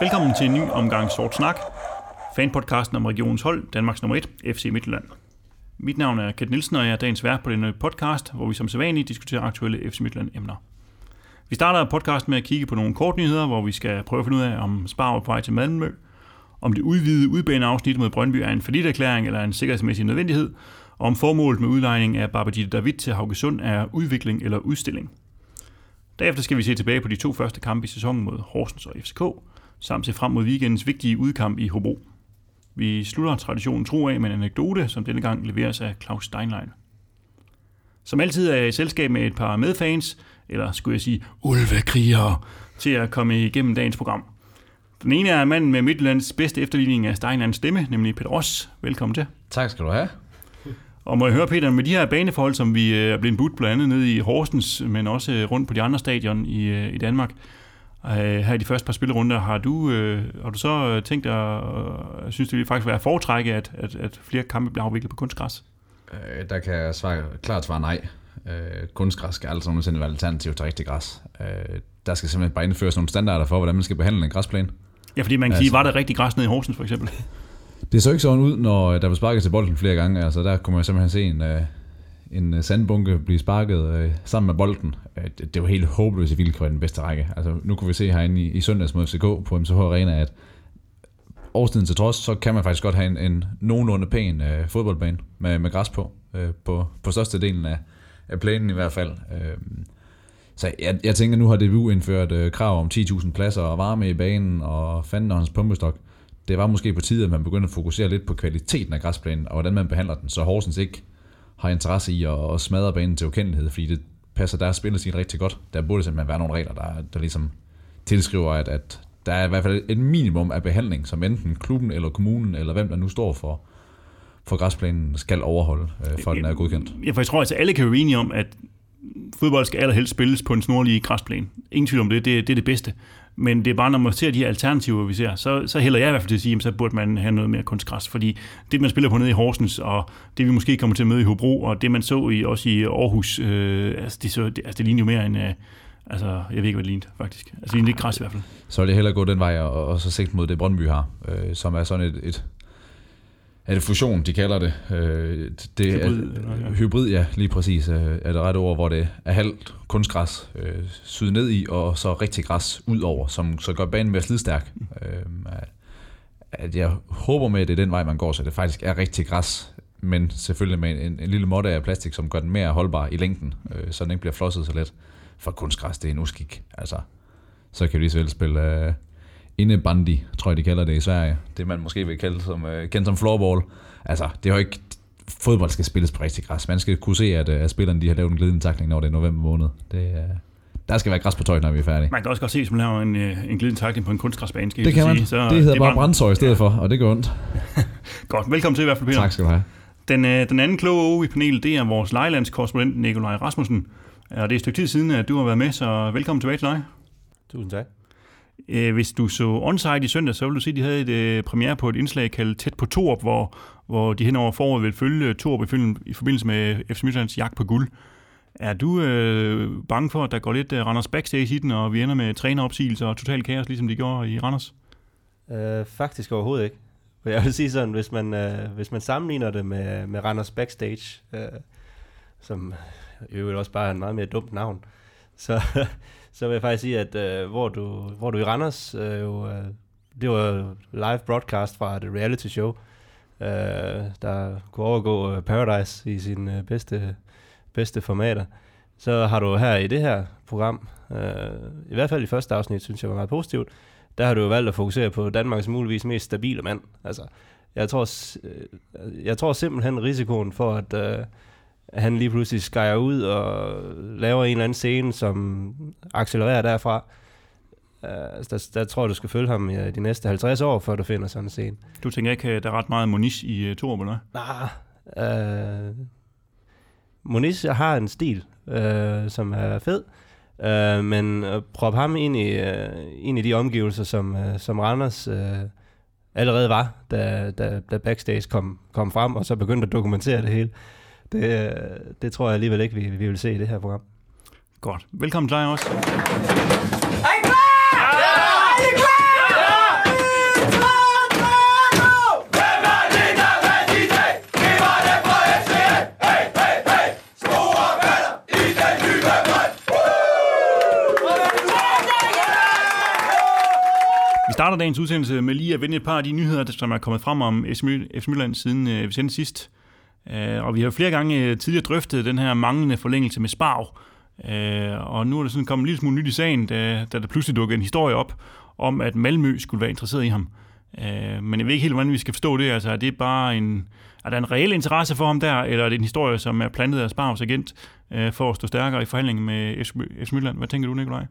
Velkommen til en ny omgang Sort Snak, fanpodcasten om regionens hold, Danmarks nummer 1, FC Midtjylland. Mit navn er Kat Nielsen, og jeg er dagens vært på denne podcast, hvor vi som sædvanligt diskuterer aktuelle FC Midtjylland-emner. Vi starter podcasten med at kigge på nogle kortnyheder, hvor vi skal prøve at finde ud af, om Spar er på vej til Malmø, om det udvidede udbaneafsnit mod Brøndby er en forlitterklæring eller en sikkerhedsmæssig nødvendighed, og om formålet med udlejning af Babadita David til Haugesund er udvikling eller udstilling. Derefter skal vi se tilbage på de to første kampe i sæsonen mod Horsens og FCK, samt se frem mod weekendens vigtige udkamp i Hobro. Vi slutter traditionen tro af med en anekdote, som denne gang leveres af Claus Steinlein. Som altid er jeg i selskab med et par medfans, eller skulle jeg sige ulvekrigere, til at komme igennem dagens program. Den ene er manden med Midtjyllands bedste efterligning af Steinleins stemme, nemlig Peter Ross. Velkommen til. Tak skal du have. Og må jeg høre, Peter, med de her baneforhold, som vi øh, er blevet budt blandt andet nede i Horsens, men også øh, rundt på de andre stadion i, øh, i Danmark, her i de første par spillerunder, har du, har du så tænkt dig, uh, synes det faktisk være at foretrække, at, at, at flere kampe bliver afviklet på kunstgræs? Der kan jeg svare, klart svare nej. kunstgræs skal aldrig nogensinde være alternativ til rigtig græs. der skal simpelthen bare indføres nogle standarder for, hvordan man skal behandle en græsplæne. Ja, fordi man kan altså, sige, var der rigtig græs nede i Horsens for eksempel? Det så ikke sådan ud, når der var sparket til bolden flere gange. Altså, der kunne man simpelthen se en, øh, en øh, sandbunke blive sparket øh, sammen med bolden. Øh, det, det var helt håbløst i vilkår i den bedste række. Altså, nu kunne vi se herinde i, i søndags mod FCK på MCH Arena, at årstiden til trods, så kan man faktisk godt have en, en nogenlunde pæn øh, fodboldbane med, med græs på, øh, på, på største delen af, af planen i hvert fald. Øh, så jeg, jeg tænker, nu har DBU indført øh, krav om 10.000 pladser og varme i banen og fanden og hans pumpestok det var måske på tide, at man begyndte at fokusere lidt på kvaliteten af græsplænen, og hvordan man behandler den, så Horsens ikke har interesse i at, at smadre banen til ukendelighed, fordi det passer deres spillestil rigtig godt. Der burde simpelthen være nogle regler, der, der ligesom tilskriver, at, at der er i hvert fald et minimum af behandling, som enten klubben eller kommunen, eller hvem der nu står for, for græsplænen, skal overholde, øh, for at den er godkendt. Ja, for jeg tror, at altså, alle kan være enige om, at fodbold skal allerhelst spilles på en snorlig græsplæne. Ingen tvivl om det, det, det er det bedste. Men det er bare, når man ser de her alternativer, vi ser, så, så hælder jeg i hvert fald til at sige, at så burde man have noget mere kunstgræs. Fordi det, man spiller på nede i Horsens, og det vi måske kommer til at møde i Hobro, og det man så i, også i Aarhus, øh, altså, det, så, det, altså, det ligner jo mere end... Øh, Altså, jeg ved ikke, hvad det lignede, faktisk. Altså, det lignede ikke græs i hvert fald. Så vil jeg hellere gå den vej og, og så sigte mod det, Brøndby har, øh, som er sådan et, et er det fusion, de kalder det? Øh, det hybrid, er, ja. hybrid, ja, lige præcis, øh, er det rette ord, hvor det er halvt kunstgræs øh, syd ned i, og så rigtig græs ud over, som så gør banen mere slidstærk. Mm. Øh, at jeg håber med, at det er den vej, man går, så det faktisk er rigtig græs, men selvfølgelig med en, en lille måtte af plastik, som gør den mere holdbar i længden, øh, så den ikke bliver flosset så let. For kunstgræs, det er en uskik. Altså, så kan vi lige så vel spille øh, innebandy, tror jeg, de kalder det i Sverige. Det man måske vil kalde som, uh, kendt som floorball. Altså, det er jo ikke... Fodbold skal spilles på rigtig græs. Man skal kunne se, at, uh, at spillerne de har lavet en glidende takling, når det er november måned. Det, uh, der skal være græs på tøjet, når vi er færdige. Man kan også godt se, at man laver en, en glidende takling på en kunstgræsbane. Skal det kan man. Sige. Så det hedder det bare brændsøj i stedet ja. for, og det går ondt. godt, velkommen til i hvert fald, Peter. Tak skal du have. Den, den anden kloge i panelet, det er vores lejelandskorrespondent Nikolaj Rasmussen. Og det er et stykke tid siden, at du har været med, så velkommen tilbage til dig. Tusind tak. Øh, hvis du så onsite i søndag, så vil du se, at de havde et øh, premiere på et indslag kaldet Tæt på Torp, hvor, hvor de hen over foråret vil følge Torp i, film, i forbindelse med FC Midtjyllands jagt på guld. Er du øh, bange for, at der går lidt øh, Randers backstage i den, og vi ender med træneropsigelser og total kaos, ligesom de gjorde i Randers? Øh, faktisk overhovedet ikke. Jeg vil sige sådan, hvis man, øh, hvis man sammenligner det med, med Randers backstage, øh, som i øvrigt også bare er en meget mere dumt navn, så, så vil jeg faktisk sige, at øh, hvor, du, hvor du i Randers, øh, jo, øh, det var live broadcast fra et reality show, øh, der kunne overgå øh, Paradise i sine øh, bedste, bedste formater. Så har du her i det her program, øh, i hvert fald i første afsnit, synes jeg var meget positivt, der har du jo valgt at fokusere på Danmarks muligvis mest stabile mand. Altså, jeg tror, øh, jeg tror simpelthen risikoen for, at, øh, han lige pludselig skærer ud og laver en eller anden scene, som accelererer derfra. Uh, der, der tror jeg, du skal følge ham i de næste 50 år, før du finder sådan en scene. Du tænker ikke, at der er ret meget Moniz i uh, Torb, eller Nej. Uh, Moniz har en stil, uh, som er fed, uh, men uh, prop ham ind i, uh, ind i de omgivelser, som, uh, som Randers uh, allerede var, da, da, da Backstage kom, kom frem, og så begyndte at dokumentere det hele. Det, det tror jeg alligevel ikke, vi, vi vil se i det her program. Godt. Velkommen til dig også. Er I klar? Ja! ja! Er I klar? starter dagens udsendelse med lige at vende et par af de nyheder, som er kommet frem om FC Midtjylland siden øh, vi sendte sidst. Øh, og vi har flere gange øh, tidligere drøftet den her manglende forlængelse med Sparv. Øh, og nu er der sådan kommet en lille smule nyt i sagen, da, da der pludselig dukkede en historie op om, at Malmø skulle være interesseret i ham. Øh, men jeg ved ikke helt, hvordan vi skal forstå det. Altså, er det bare en, er der en reel interesse for ham der, eller er det en historie, som er plantet af Sparvs agent for at stå stærkere i forhandlingen med FC Midtland? Hvad tænker du, Nikolaj?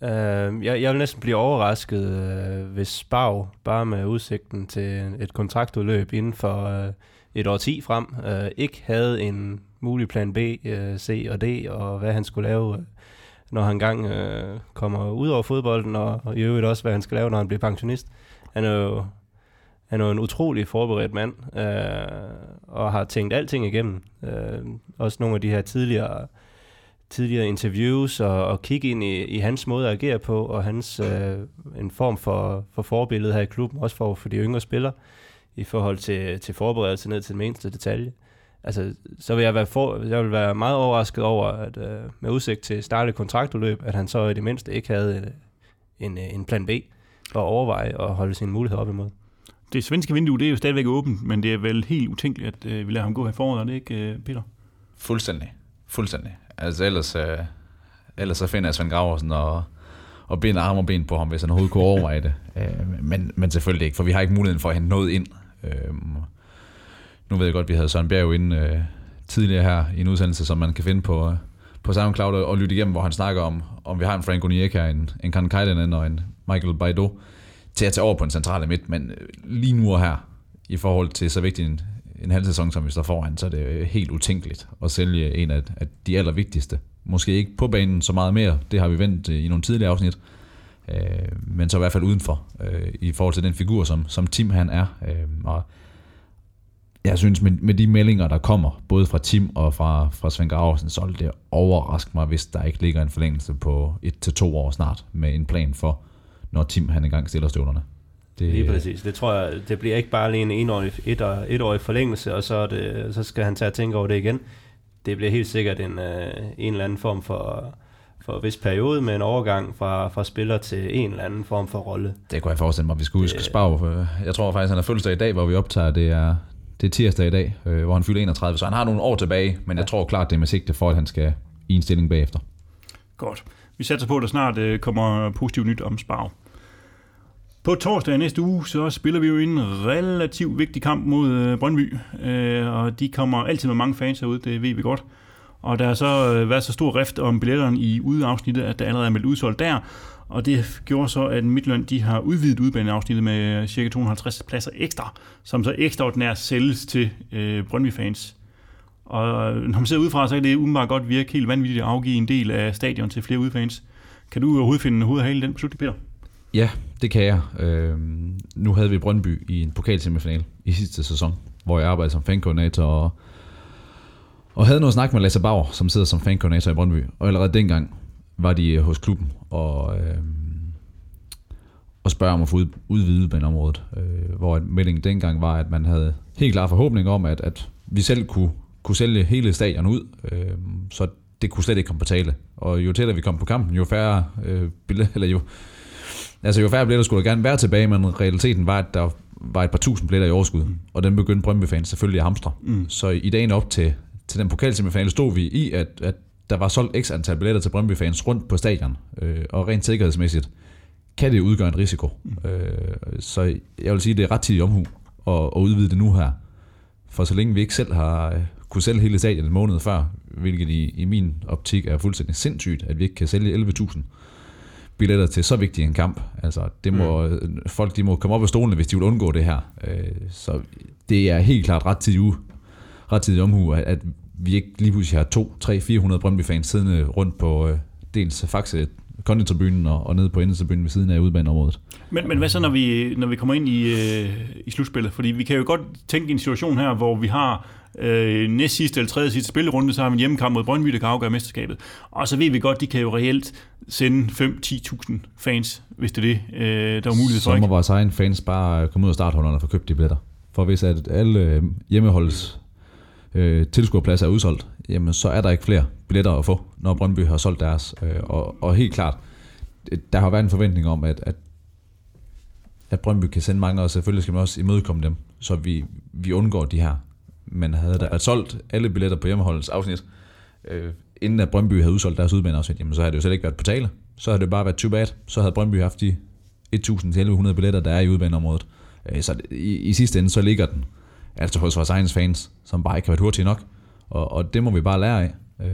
Uh, jeg, jeg vil næsten blive overrasket, uh, hvis Spav bare med udsigten til et kontraktudløb inden for uh, et år 10 frem, øh, ikke havde en mulig plan B, øh, C og D, og hvad han skulle lave, øh, når han gang øh, kommer ud over fodbolden, og, og i øvrigt også, hvad han skal lave, når han bliver pensionist. Han er jo han er jo en utrolig forberedt mand, øh, og har tænkt alting igennem. Øh, også nogle af de her tidligere, tidligere interviews, og, og kigge ind i, i hans måde at agere på, og hans øh, en form for, for forbillede her i klubben, også for, for de yngre spillere, i forhold til, til forberedelse ned til den eneste detalje. Altså, så vil jeg være, for, jeg vil være meget overrasket over, at øh, med udsigt til starte kontraktudløb, at han så i det mindste ikke havde en, en plan B, for at overveje og holde sine muligheder op imod det svenske vindue, det er jo stadigvæk åbent, men det er vel helt utænkeligt, at øh, vi lader ham gå her foråret, er det ikke, øh, Peter? Fuldstændig. Fuldstændig. Altså ellers, øh, ellers så finder jeg Svend Graversen og, og binder arm og ben på ham, hvis han overhovedet kunne overveje det. Øh, men, men selvfølgelig ikke, for vi har ikke muligheden for at hente noget ind. Øhm, nu ved jeg godt, at vi havde Søren Bjerg inde øh, tidligere her i en udsendelse, som man kan finde på, øh, på SoundCloud og, og lytte igennem, hvor han snakker om, om vi har en Frank Onyeka, en, en Kan Kaitanen og en Michael Baido, til at tage over på en centrale midt, men øh, lige nu og her, i forhold til så vigtig en, en halv sæson, som vi står foran, så er det øh, helt utænkeligt at sælge en af, af de allervigtigste. Måske ikke på banen så meget mere, det har vi vendt øh, i nogle tidligere afsnit, øh, men så i hvert fald udenfor, øh, i forhold til den figur, som, som Tim han er. Øh, og jeg synes, med, med de meldinger, der kommer, både fra Tim og fra, fra Svend Graversen, så det overraske mig, hvis der ikke ligger en forlængelse på et til to år snart, med en plan for, når Tim han engang stiller støvlerne. Det, lige præcis. Det tror jeg, det bliver ikke bare lige en enårig, et, et årig forlængelse, og så, er det, så skal han tage at tænke over det igen. Det bliver helt sikkert en, øh, en eller anden form for, for en vis periode med en overgang fra, fra spiller til en eller anden form for rolle. Det kunne jeg forestille mig, at vi skulle huske Spav. Jeg tror faktisk, han har fødselsdag i dag, hvor vi optager. Det er, det er tirsdag i dag, øh, hvor han fylder 31, så han har nogle år tilbage, men jeg tror klart, det er med sigte for, at han skal i en stilling bagefter. Godt. Vi satser på, at der snart øh, kommer positivt nyt om Spav. På torsdag næste uge, så spiller vi jo en relativt vigtig kamp mod øh, Brøndby, øh, og de kommer altid med mange fans herude, det ved vi godt. Og der har så øh, været så stor rift om billetterne i udeafsnittet, at der allerede er meldt udsolgt der, og det gjorde så, at Midtland de har udvidet udbaneafsnittet med øh, ca. 250 pladser ekstra, som så ekstraordinært sælges til øh, Brøndby-fans. Og øh, når man ser udefra, så kan det umiddelbart godt virke helt vanvittigt at afgive en del af stadion til flere udfans. Kan du overhovedet finde hovedet i den beslutning, Peter? Ja, det kan jeg. Øh, nu havde vi Brøndby i en pokalsemifinal i sidste sæson, hvor jeg arbejdede som fankoordinator og, og havde noget snak med Lasse Bauer, som sidder som fankoordinator i Brøndby. Og allerede dengang var de hos klubben og, øh, og spørger om at få udvidet baneområdet. Øh, hvor meldingen dengang var, at man havde helt klar forhåbning om, at, at vi selv kunne, kunne sælge hele stadion ud. Øh, så det kunne slet ikke komme på tale. Og jo tættere vi kom på kampen, jo færre øh, billeder, eller jo, Altså jo færre billetter skulle der gerne være tilbage, men realiteten var, at der var et par tusind billetter i overskud, mm. og den begyndte Brøndby-fans selvfølgelig at hamstre. Mm. Så i dagen op til, til den pokalsemifinale stod vi i, at, at der var solgt x antal billetter til Brøndby-fans rundt på stadion, øh, og rent sikkerhedsmæssigt kan det udgøre en risiko. Mm. Øh, så jeg vil sige, at det er ret tidligt omhu at, at udvide det nu her. For så længe vi ikke selv har øh, kunne sælge hele stadion en måned før, hvilket i, i min optik er fuldstændig sindssygt, at vi ikke kan sælge 11.000 billetter til så vigtig en kamp. Altså, det må, mm. folk de må komme op af stolene, hvis de vil undgå det her. Øh, så det er helt klart ret tidlig, ret tidlig omhu, at, at vi ikke lige pludselig har 2, 3, 400 Brøndby-fans siddende rundt på øh, dels Faxe konditribunen og, og nede på endetribunen ved siden af udbaneområdet. Men, men hvad så, når vi, når vi kommer ind i, øh, i slutspillet? Fordi vi kan jo godt tænke en situation her, hvor vi har øh, næst sidste eller tredje sidste spillerunde, så har vi en hjemmekamp mod Brøndby, der kan afgøre mesterskabet. Og så ved vi godt, de kan jo reelt sende 5-10.000 fans, hvis det er det, øh, der er muligt for. Så må vores egen fans bare komme ud af startholderne og få købt de billetter. For hvis at alle øh, hjemmeholds øh, tilskuerpladser er udsolgt, jamen så er der ikke flere billetter at få, når Brøndby har solgt deres. Øh, og, og helt klart, øh, der har været en forventning om, at, at at Brøndby kan sende mange, og selvfølgelig skal man også imødekomme dem, så vi, vi undgår de her. Men havde der været solgt alle billetter på hjemmeholdets afsnit, øh, inden at Brøndby havde udsolgt deres udbaneafsnit, jamen så havde det jo slet ikke været på tale. Så havde det bare været too bad. Så havde Brøndby haft de 1.000-1.100 billetter, der er i udbaneområdet. Øh, så i, i sidste ende, så ligger den altså hos vores egne fans, som bare ikke har været hurtige nok. Og, og det må vi bare lære af. Øh.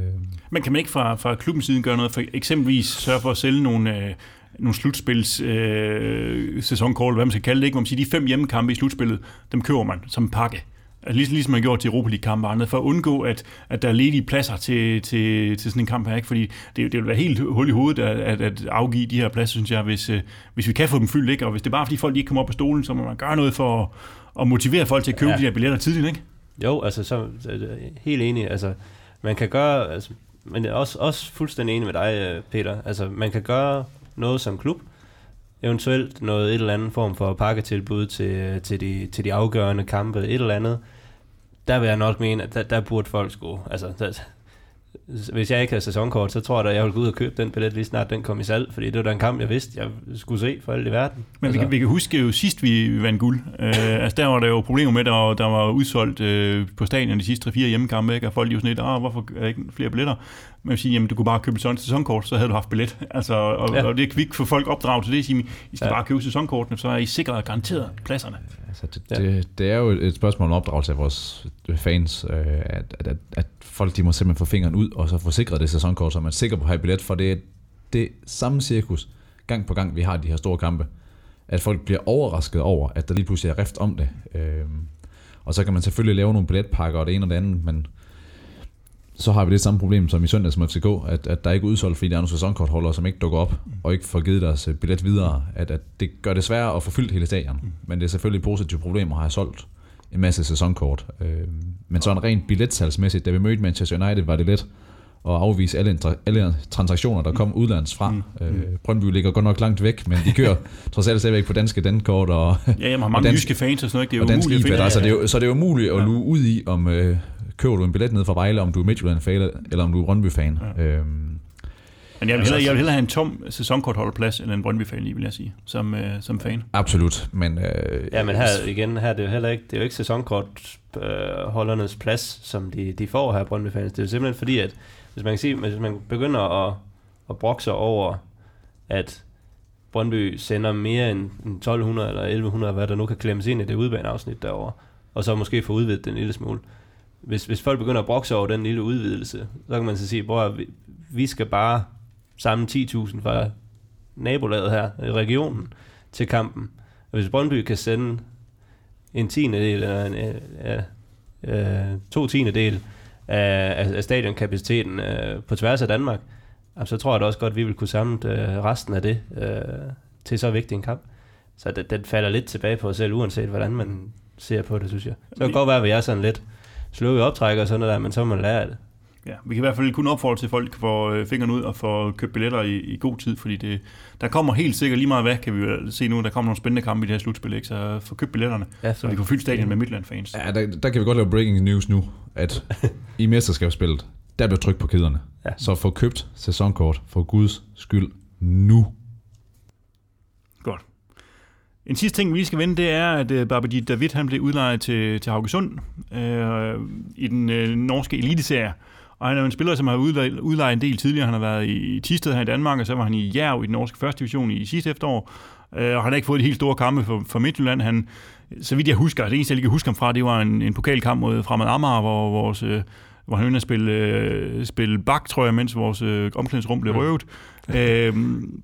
Men kan man ikke fra, fra klubbens side gøre noget for eksempelvis sørge for at sælge nogle, øh, nogle slutspils øh, sæsonkort, hvad man skal kalde det, ikke? Hvor man siger, de fem hjemmekampe i slutspillet, dem køber man som pakke. Ligesom, ligesom man har gjort til Europa League-kampe og andet, for at undgå, at, at der er ledige pladser til, til, til sådan en kamp her. Ikke? Fordi det, det vil være helt hul i hovedet at, at, at afgive de her pladser, synes jeg, hvis, øh, hvis vi kan få dem fyldt. Ikke? Og hvis det er bare fordi folk ikke kommer op på stolen, så må man gøre noget for at, at motivere folk til at købe ja. de her billetter tidligt. Ikke? Jo, altså så, helt enig. Altså, man kan gøre, altså, men også, også fuldstændig enig med dig, øh, Peter. Altså, man kan gøre noget som klub, eventuelt noget et eller andet form for pakketilbud til, til, de, til de afgørende kampe, et eller andet. Der vil jeg nok mene, at der, der burde folk skulle, altså, der, hvis jeg ikke havde sæsonkort, så tror jeg at jeg ville gå ud og købe den billet lige snart den kom i salg, fordi det var da en kamp, jeg vidste, jeg skulle se for alt i verden. Men altså. vi, kan, vi kan huske jo sidst, vi vandt guld. Uh, altså der var der jo problemer med, at der var, der var udsolgt uh, på stadion de sidste 3-4 hjemmekampe, ikke? og folk jo sådan lidt, ah, hvorfor er der ikke flere billetter? Men sige, jamen du kunne bare købe sådan et sæsonkort, så havde du haft billet. Altså, og, ja. og det er kvikt for folk opdraget til det, sige, I skal ja. bare købe sæsonkortene, så er I sikret og garanteret pladserne. Altså, det, ja. det, det, er jo et spørgsmål om opdragelse af vores fans, øh, at, at, at folk de må simpelthen få fingeren ud, og så få sikret det sæsonkort, så man er sikker på at have billet, for det er det samme cirkus, gang på gang vi har de her store kampe, at folk bliver overrasket over, at der lige pludselig er rift om det. Øh, og så kan man selvfølgelig lave nogle billetpakker og det ene og det andet, men så har vi det samme problem som i søndags med FCK, at, at der ikke er udsolgt, fordi der er nogle sæsonkortholdere, som ikke dukker op, og ikke får givet deres øh, billet videre. At, at det gør det sværere at få fyldt hele stadion. Mm. Men det er selvfølgelig et positivt problem at have solgt en masse sæsonkort. Øh, men sådan rent billetsalgsmæssigt, da vi mødte Manchester United, var det let at afvise alle, alle transaktioner, der kom mm. udlands fra. Mm. Øh, Brøndby ligger godt nok langt væk, men de kører trods alt stadigvæk på danske dankort. Og, ja, jeg har mange og jyske fans og sådan noget. Det er jo umuligt at finde. Altså, det er så det er jo umuligt at luge ud i, om øh, køber du en billet ned fra Vejle, om du er Midtjylland-fan, eller om du er Brøndby-fan. Ja. Øhm, men jeg vil, hellere, jeg vil hellere have en tom sæsonkortholderplads end en Brøndby-fan lige, vil jeg sige, som, øh, som fan. Absolut, men... Øh, ja, men her igen, her det er jo heller ikke, det er jo ikke sæsonkortholdernes øh, plads, som de, de får her Brøndby-fans. Det er jo simpelthen fordi, at hvis man kan sige, hvis man begynder at, at brokse over, at Brøndby sender mere end 1200 eller 1100, hvad der nu kan klemmes ind i det udbaneafsnit derovre, og så måske få udvidet den lille smule. Hvis, hvis folk begynder at brokse over den lille udvidelse, så kan man så sige, at vi, vi skal bare samle 10.000 fra nabolaget her i regionen til kampen. Og hvis Brøndby kan sende en tiende del, eller en, ja, øh, to tiende del af, af stadionkapaciteten øh, på tværs af Danmark, så tror jeg da også godt, at vi vil kunne samle øh, resten af det øh, til så vigtig en kamp. Så den, den falder lidt tilbage på os selv, uanset hvordan man ser på det, synes jeg. Så kan det godt være, at vi er sådan lidt sløve i optræk og sådan noget der, men så må man lære det. Ja, vi kan i hvert fald kun opfordre til, at folk får øh, fingeren ud og får købt billetter i, i god tid, fordi det, der kommer helt sikkert lige meget hvad, kan vi se nu, der kommer nogle spændende kampe i det her slutspil, ikke? så få købt billetterne, ja, så vi kan fylde stadion med Midtland-fans. Ja, der, der kan vi godt lave breaking news nu, at i mesterskabsspillet, der bliver tryk på kæderne. Ja. Så få købt sæsonkort for Guds skyld nu. En sidste ting, vi lige skal vende, det er, at Babadi David han blev udlejet til, til Haugesund uh, i den uh, norske eliteserie. Og han er jo en spiller, som har udlejet, udlejet en del tidligere. Han har været i Tisted her i Danmark, og så var han i Jerv i den norske første division i sidste efterår. Øh, og han har ikke fået de helt store kampe for, for Midtjylland. Han, så vidt jeg husker, det eneste, jeg lige kan huske ham fra, det var en, en pokalkamp mod Fremad Amager, hvor vores... Øh, hvor han at spille, øh, spille bak, tror jeg, mens vores øh, omklædningsrum blev røvet. Mm. øhm,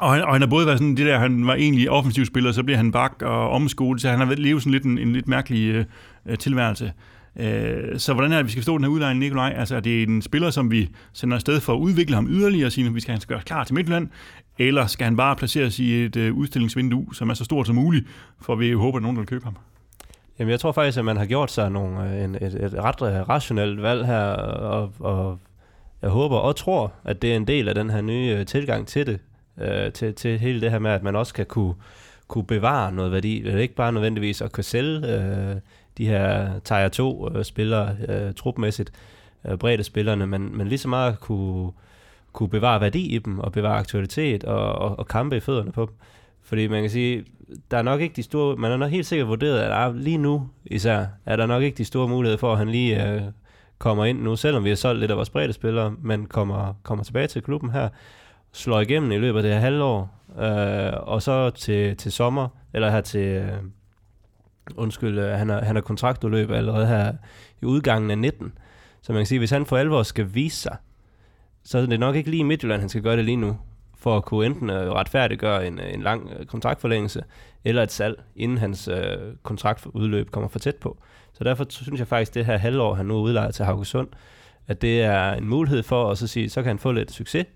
og han, og han har både været sådan det der, han var egentlig offensiv spiller, så bliver han bak og omskolet, så han har levet sådan lidt en, en lidt mærkelig øh, øh, tilværelse. Øh, så hvordan er det, vi skal forstå den her udlejning, Nikolaj? Altså, er det en spiller, som vi sender afsted for at udvikle ham yderligere og sige, at vi skal han gøre klar til Midtjylland? Eller skal han bare placeres i et øh, udstillingsvindue, som er så stort som muligt, for vi håber, at nogen vil købe ham? Jamen, jeg tror faktisk, at man har gjort sig nogle, øh, en, et, et ret øh, rationelt valg her, og, og jeg håber og tror, at det er en del af den her nye tilgang til det, øh, til, til hele det her med, at man også kan kunne, kunne bevare noget værdi. Det er ikke bare nødvendigvis at kunne sælge øh, de her Tier 2-spillere øh, øh, trupmæssigt, øh, bredde spillerne, men, men lige så meget kunne, kunne bevare værdi i dem, og bevare aktualitet og, og, og kampe i fødderne på dem. Fordi man kan sige, der er nok ikke de store, man er nok helt sikkert vurderet, at ah, lige nu især, er der nok ikke de store muligheder for, at han lige øh, kommer ind nu, selvom vi har solgt lidt af vores bredde spillere, men kommer, kommer tilbage til klubben her, slår igennem i løbet af det her halvår, øh, og så til, til sommer, eller her til, øh, undskyld, øh, han, har, han har kontraktudløb allerede her i udgangen af 19, så man kan sige, hvis han for alvor skal vise sig, så er det nok ikke lige i Midtjylland, han skal gøre det lige nu, for at kunne enten øh, retfærdiggøre en, øh, en lang øh, kontraktforlængelse, eller et salg, inden hans øh, kontraktudløb kommer for tæt på. Så derfor synes jeg faktisk, at det her halvår, han nu er udlejet til Haugesund, at det er en mulighed for at så sige, så kan han få lidt succes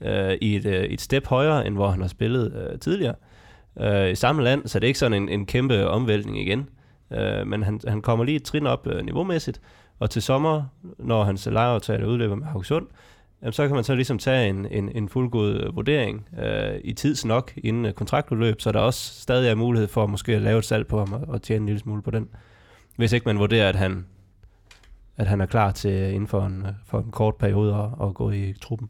øh, i et, øh, et step højere, end hvor han har spillet øh, tidligere. Øh, I samme land, så det er ikke sådan en, en kæmpe omvæltning igen. Øh, men han, han kommer lige et trin op øh, niveaumæssigt, og til sommer, når hans lejeaftale udløber med Haugesund, jamen, så kan man så ligesom tage en, en, en fuldgod øh, vurdering øh, i tids nok inden øh, kontraktudløb, så der også stadig er mulighed for måske at lave et salg på ham og, og tjene en lille smule på den. Hvis ikke man vurderer, at han, at han er klar til øh, inden for en, for en kort periode at, at gå i truppen.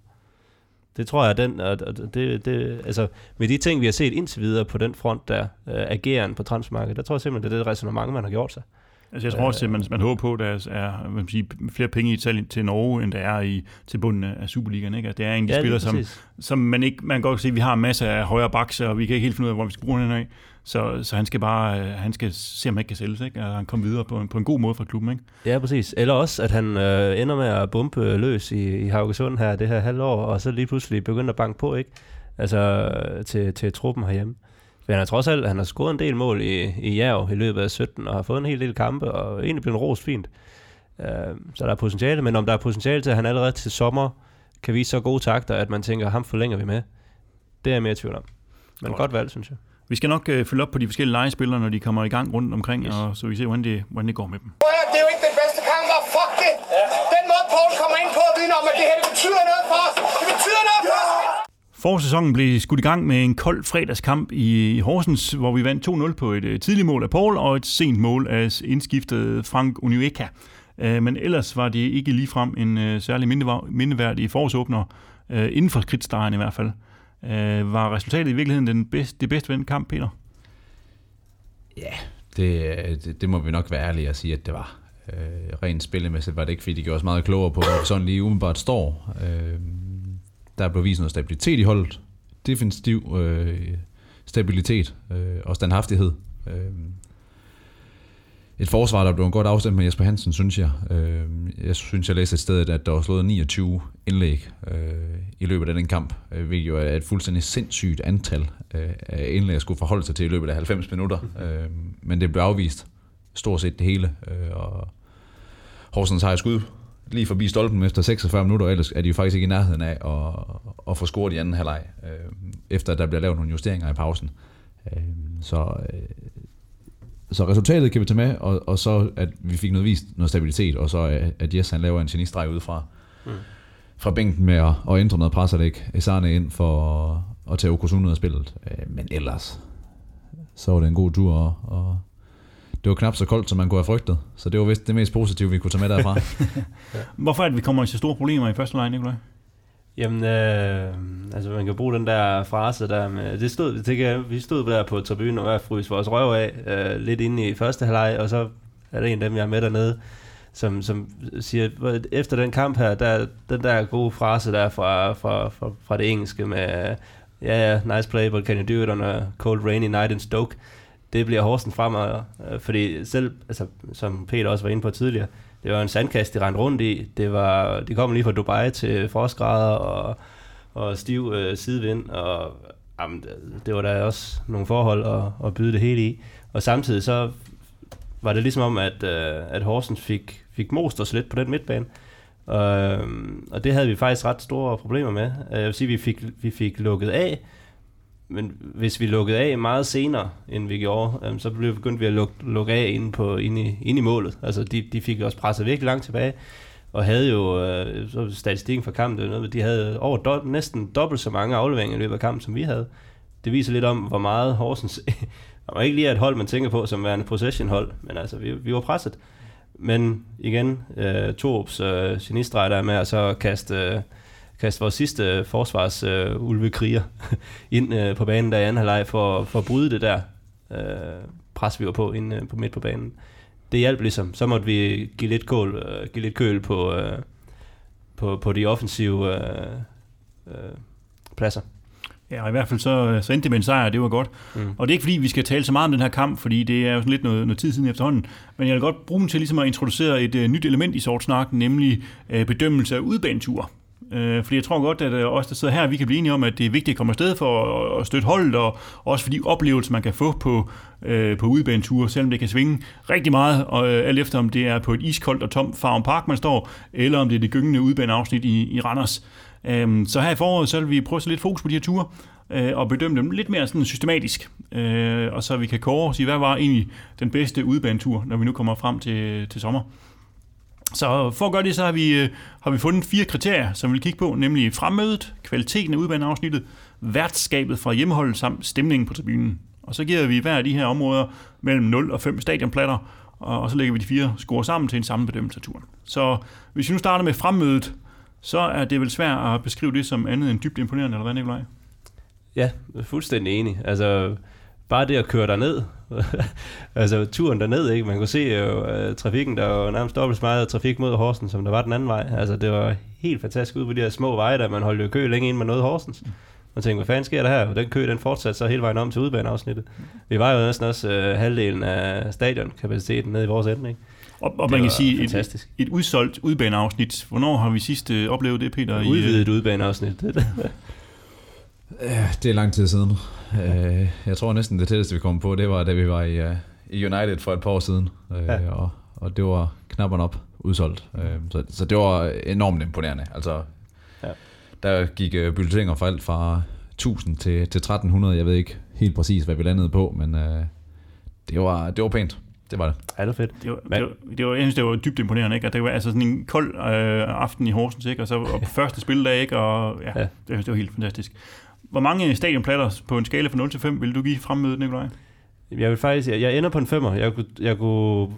Det tror jeg, den, at det, det, altså, med de ting, vi har set indtil videre på den front der, uh, ageren på transfermarkedet, der tror jeg simpelthen, det er det resonemang, man har gjort sig. Altså jeg tror også, at man, man håber på, at der er man sige, flere penge i Italien til Norge, end der er i, til bunden af Superligaen. Ikke? Det er en af de ja, spillere, som, som man ikke man kan godt se, at vi har masser af højre bakser, og vi kan ikke helt finde ud af, hvor vi skal bruge den af. Så, så han skal bare han skal se, om han ikke kan sælges. Ikke? At han kommer videre på en, på en god måde fra klubben. Ikke? Ja, præcis. Eller også, at han øh, ender med at bumpe løs i, i Haugesund her det her halvår, og så lige pludselig begynder at banke på, ikke? Altså til, til truppen herhjemme. For han har trods alt han har scoret en del mål i, i Jerv i løbet af 17, og har fået en hel del kampe, og egentlig blevet rost fint. Uh, så der er potentiale, men om der er potentiale til, at han allerede til sommer kan vise så gode takter, at man tænker, ham forlænger vi med, det er jeg mere tvivl om. Men godt, godt valg, synes jeg. Vi skal nok uh, følge op på de forskellige legespillere, når de kommer i gang rundt omkring, yes. og så vi ser, hvordan det, hvordan det går med dem. Det er jo ikke den bedste kamp, og fuck det! Ja. Den måde, Poul kommer ind på, vidner om, at det her betyder noget for os. Det betyder noget for os! Forsæsonen blev skudt i gang med en kold fredagskamp i Horsens, hvor vi vandt 2-0 på et øh, tidligt mål af Paul og et sent mål af indskiftet Frank Unueka. Øh, men ellers var det ikke ligefrem en øh, særlig mindeværdig forårsåbner, inden for kridtstregen i hvert fald. Øh, Var resultatet i virkeligheden den bedst, det bedste ved den kamp, Peter? Ja, det, det, det må vi nok være ærlige at sige, at det var. Øh, rent spillemæssigt var det ikke, fordi de gjorde os meget klogere på, hvor sådan lige umiddelbart står. Øh, der blev vist noget stabilitet i holdet. Defensiv øh, stabilitet øh, og standhaftighed. Øh, et forsvar, der blev godt afstemt med Jesper Hansen, synes jeg. Øh, jeg synes, jeg læste et sted, at der var slået 29 indlæg øh, i løbet af den kamp, øh, hvilket jo er et fuldstændig sindssygt antal øh, af indlæg, jeg skulle forholde sig til i løbet af 90 minutter. Øh, men det blev afvist stort set det hele, øh, og Horsens har et skud lige forbi stolpen efter 46 minutter, ellers er de jo faktisk ikke i nærheden af at, at få scoret i anden halvleg, øh, efter der bliver lavet nogle justeringer i pausen. Øh, så, øh, så resultatet kan vi tage med, og, og så at vi fik noget vist noget stabilitet, og så at Jes han laver en genistreg udefra mm. fra bænken med at, at ændre noget presselæg Esarne ind for at, at tage Okosuna ud af spillet. Øh, men ellers, så var det en god tur, og, og det var knap så koldt, som man kunne have frygtet. Så det var vist det mest positive, vi kunne tage med derfra. Hvorfor er det, vi kommer i så store problemer i første leg, Nikolaj? Jamen, øh, altså man kan bruge den der frase der med, øh, det stod, det kan, vi stod der på tribunen og var frys vores røv af, øh, lidt inde i første halvleg, og så er det en af dem, jeg er med dernede, som, som siger, efter den kamp her, der, den der gode frase der fra, fra, fra, fra det engelske med, ja, ja, nice play, but can you do it on a cold rainy night in Stoke? det bliver Horsen fremad, øh, fordi selv, altså, som Peter også var inde på tidligere, det var en sandkast, de rendte rundt i. Det var, de kom lige fra Dubai til frostgrader og, og stiv øh, sidevind, og jamen, det var der også nogle forhold at, at byde det hele i. Og samtidig så var det ligesom om, at, øh, at Horsens fik, fik most os lidt på den midtbane. Øh, og det havde vi faktisk ret store problemer med. Øh, jeg vil sige, at vi fik, vi fik lukket af, men hvis vi lukkede af meget senere, end vi gjorde, øhm, så begyndte vi at lukke, lukke af inde, på, inde, i, inde i målet. Altså, de, de fik også presset virkelig langt tilbage, og havde jo, øh, så statistikken for kampen, det noget, de havde over do, næsten dobbelt så mange afleveringer i løbet af kampen, som vi havde. Det viser lidt om, hvor meget Horsens, der var ikke lige et hold, man tænker på som værende possession-hold, men altså, vi, vi var presset. Men igen, øh, Torps øh, genistreg der med at så kaste... Øh, kaste vores sidste forsvars øh, ulvekriger ind øh, på banen der i anden halvleg for, for at bryde det der. øh, pres, vi var på inde øh, på midt på banen. Det hjalp ligesom. Så måtte vi give lidt, kål, øh, give lidt køl på, øh, på, på de offensive øh, øh, pladser. Ja, og i hvert fald så, så endte det med en sejr, det var godt. Mm. Og det er ikke fordi, vi skal tale så meget om den her kamp, fordi det er jo sådan lidt noget, noget tid siden efterhånden. Men jeg vil godt bruge den til ligesom at introducere et uh, nyt element i sortsnakken, nemlig uh, bedømmelse af udbaneture. Øh, fordi jeg tror godt, at øh, os, der sidder her, vi kan blive enige om, at det er vigtigt at komme afsted for at, støtte holdet, og også for de oplevelser, man kan få på, øh, på udebaneture, selvom det kan svinge rigtig meget, og øh, alt efter om det er på et iskoldt og tomt Farm Park, man står, eller om det er det gyngende udebaneafsnit i, i Randers. Øh, så her i foråret, så vil vi prøve at sætte lidt fokus på de her ture, øh, og bedømme dem lidt mere sådan systematisk. Øh, og så vi kan kåre og sige, hvad var egentlig den bedste udbanetur, når vi nu kommer frem til, til sommer. Så for at gøre det, så har vi, øh, har vi fundet fire kriterier, som vi vil kigge på, nemlig fremmødet, kvaliteten af udbaneafsnittet, værtskabet fra hjemmeholdet samt stemningen på tribunen. Og så giver vi hver af de her områder mellem 0 og 5 stadionplatter, og så lægger vi de fire score sammen til en samme bedømmelse af turen. Så hvis vi nu starter med fremmødet, så er det vel svært at beskrive det som andet end dybt imponerende, eller hvad, Nikolaj? Ja, fuldstændig enig. Altså, bare det at køre derned, altså turen derned, ikke? man kunne se jo uh, trafikken, der var nærmest dobbelt så meget trafik mod Horsens, som der var den anden vej. Altså det var helt fantastisk ud på de her små veje, der man holdt jo kø længe inden man nåede Horsens. Man tænkte, hvad fanden sker der her? Den kø, den fortsatte så hele vejen om til udbaneafsnittet. Vi var jo næsten også uh, halvdelen af stadionkapaciteten nede i vores ende, ikke? Og, og man kan sige, et, et udsolgt udbaneafsnit. Hvornår har vi sidst øh, oplevet det, Peter? Udvidet udbaneafsnit. det er lang tid siden. Øh, jeg tror næsten det tætteste, vi kom på, det var, da vi var i, øh, i United for et par år siden. Ja. Og, og det var knapperne op udsolgt. Så, så det var enormt imponerende. Altså, ja. Der gik bulletiner for alt fra 1000 til, til 1300. Jeg ved ikke helt præcis, hvad vi landede på, men det, var, det var pænt. Det var det. Ja, det var fedt. Det var, det var, det var, jeg synes, det var dybt imponerende, ikke? At det var altså sådan en kold øh, aften i Horsens, ikke? Og så og første spildag, ikke? Og ja, ja. Det, det var helt fantastisk. Hvor mange stadionplatter på en skala fra 0 til 5 vil du give fremmødet, Nikolaj? Jeg vil faktisk, jeg, jeg ender på en 5'er. Jeg kunne, jeg kunne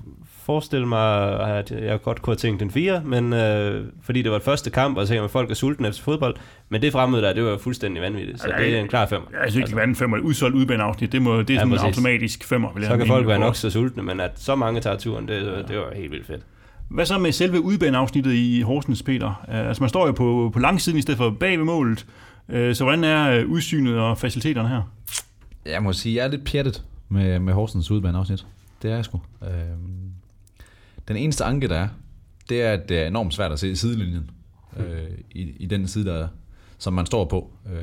forestille mig, at jeg godt kunne have tænkt en 4, men øh, fordi det var et første kamp, og så kan man, folk er sultne efter fodbold. Men det fremmøde der, det var fuldstændig vanvittigt, så ja, det er en klar 5. Jeg synes ikke, det var en 5'er. Udsolgt udbaneafsnit, det, må, det er ja, sådan en automatisk 5'er. Så kan folk være nok så sultne, men at så mange tager turen, det, ja. det var helt vildt fedt. Hvad så med selve udbaneafsnittet i Horsens, Peter? Altså man står jo på, på langsiden i stedet for bag ved målet. Øh, så hvordan er øh, udsynet og faciliteterne her? Jeg må sige, jeg er lidt pjattet med, med Horsens udbaneafsnit. Det er jeg sgu. Øh, den eneste anke, der er, det er, at det er enormt svært at se sidelinjen øh, i, i den side, der, som man står på. Øh,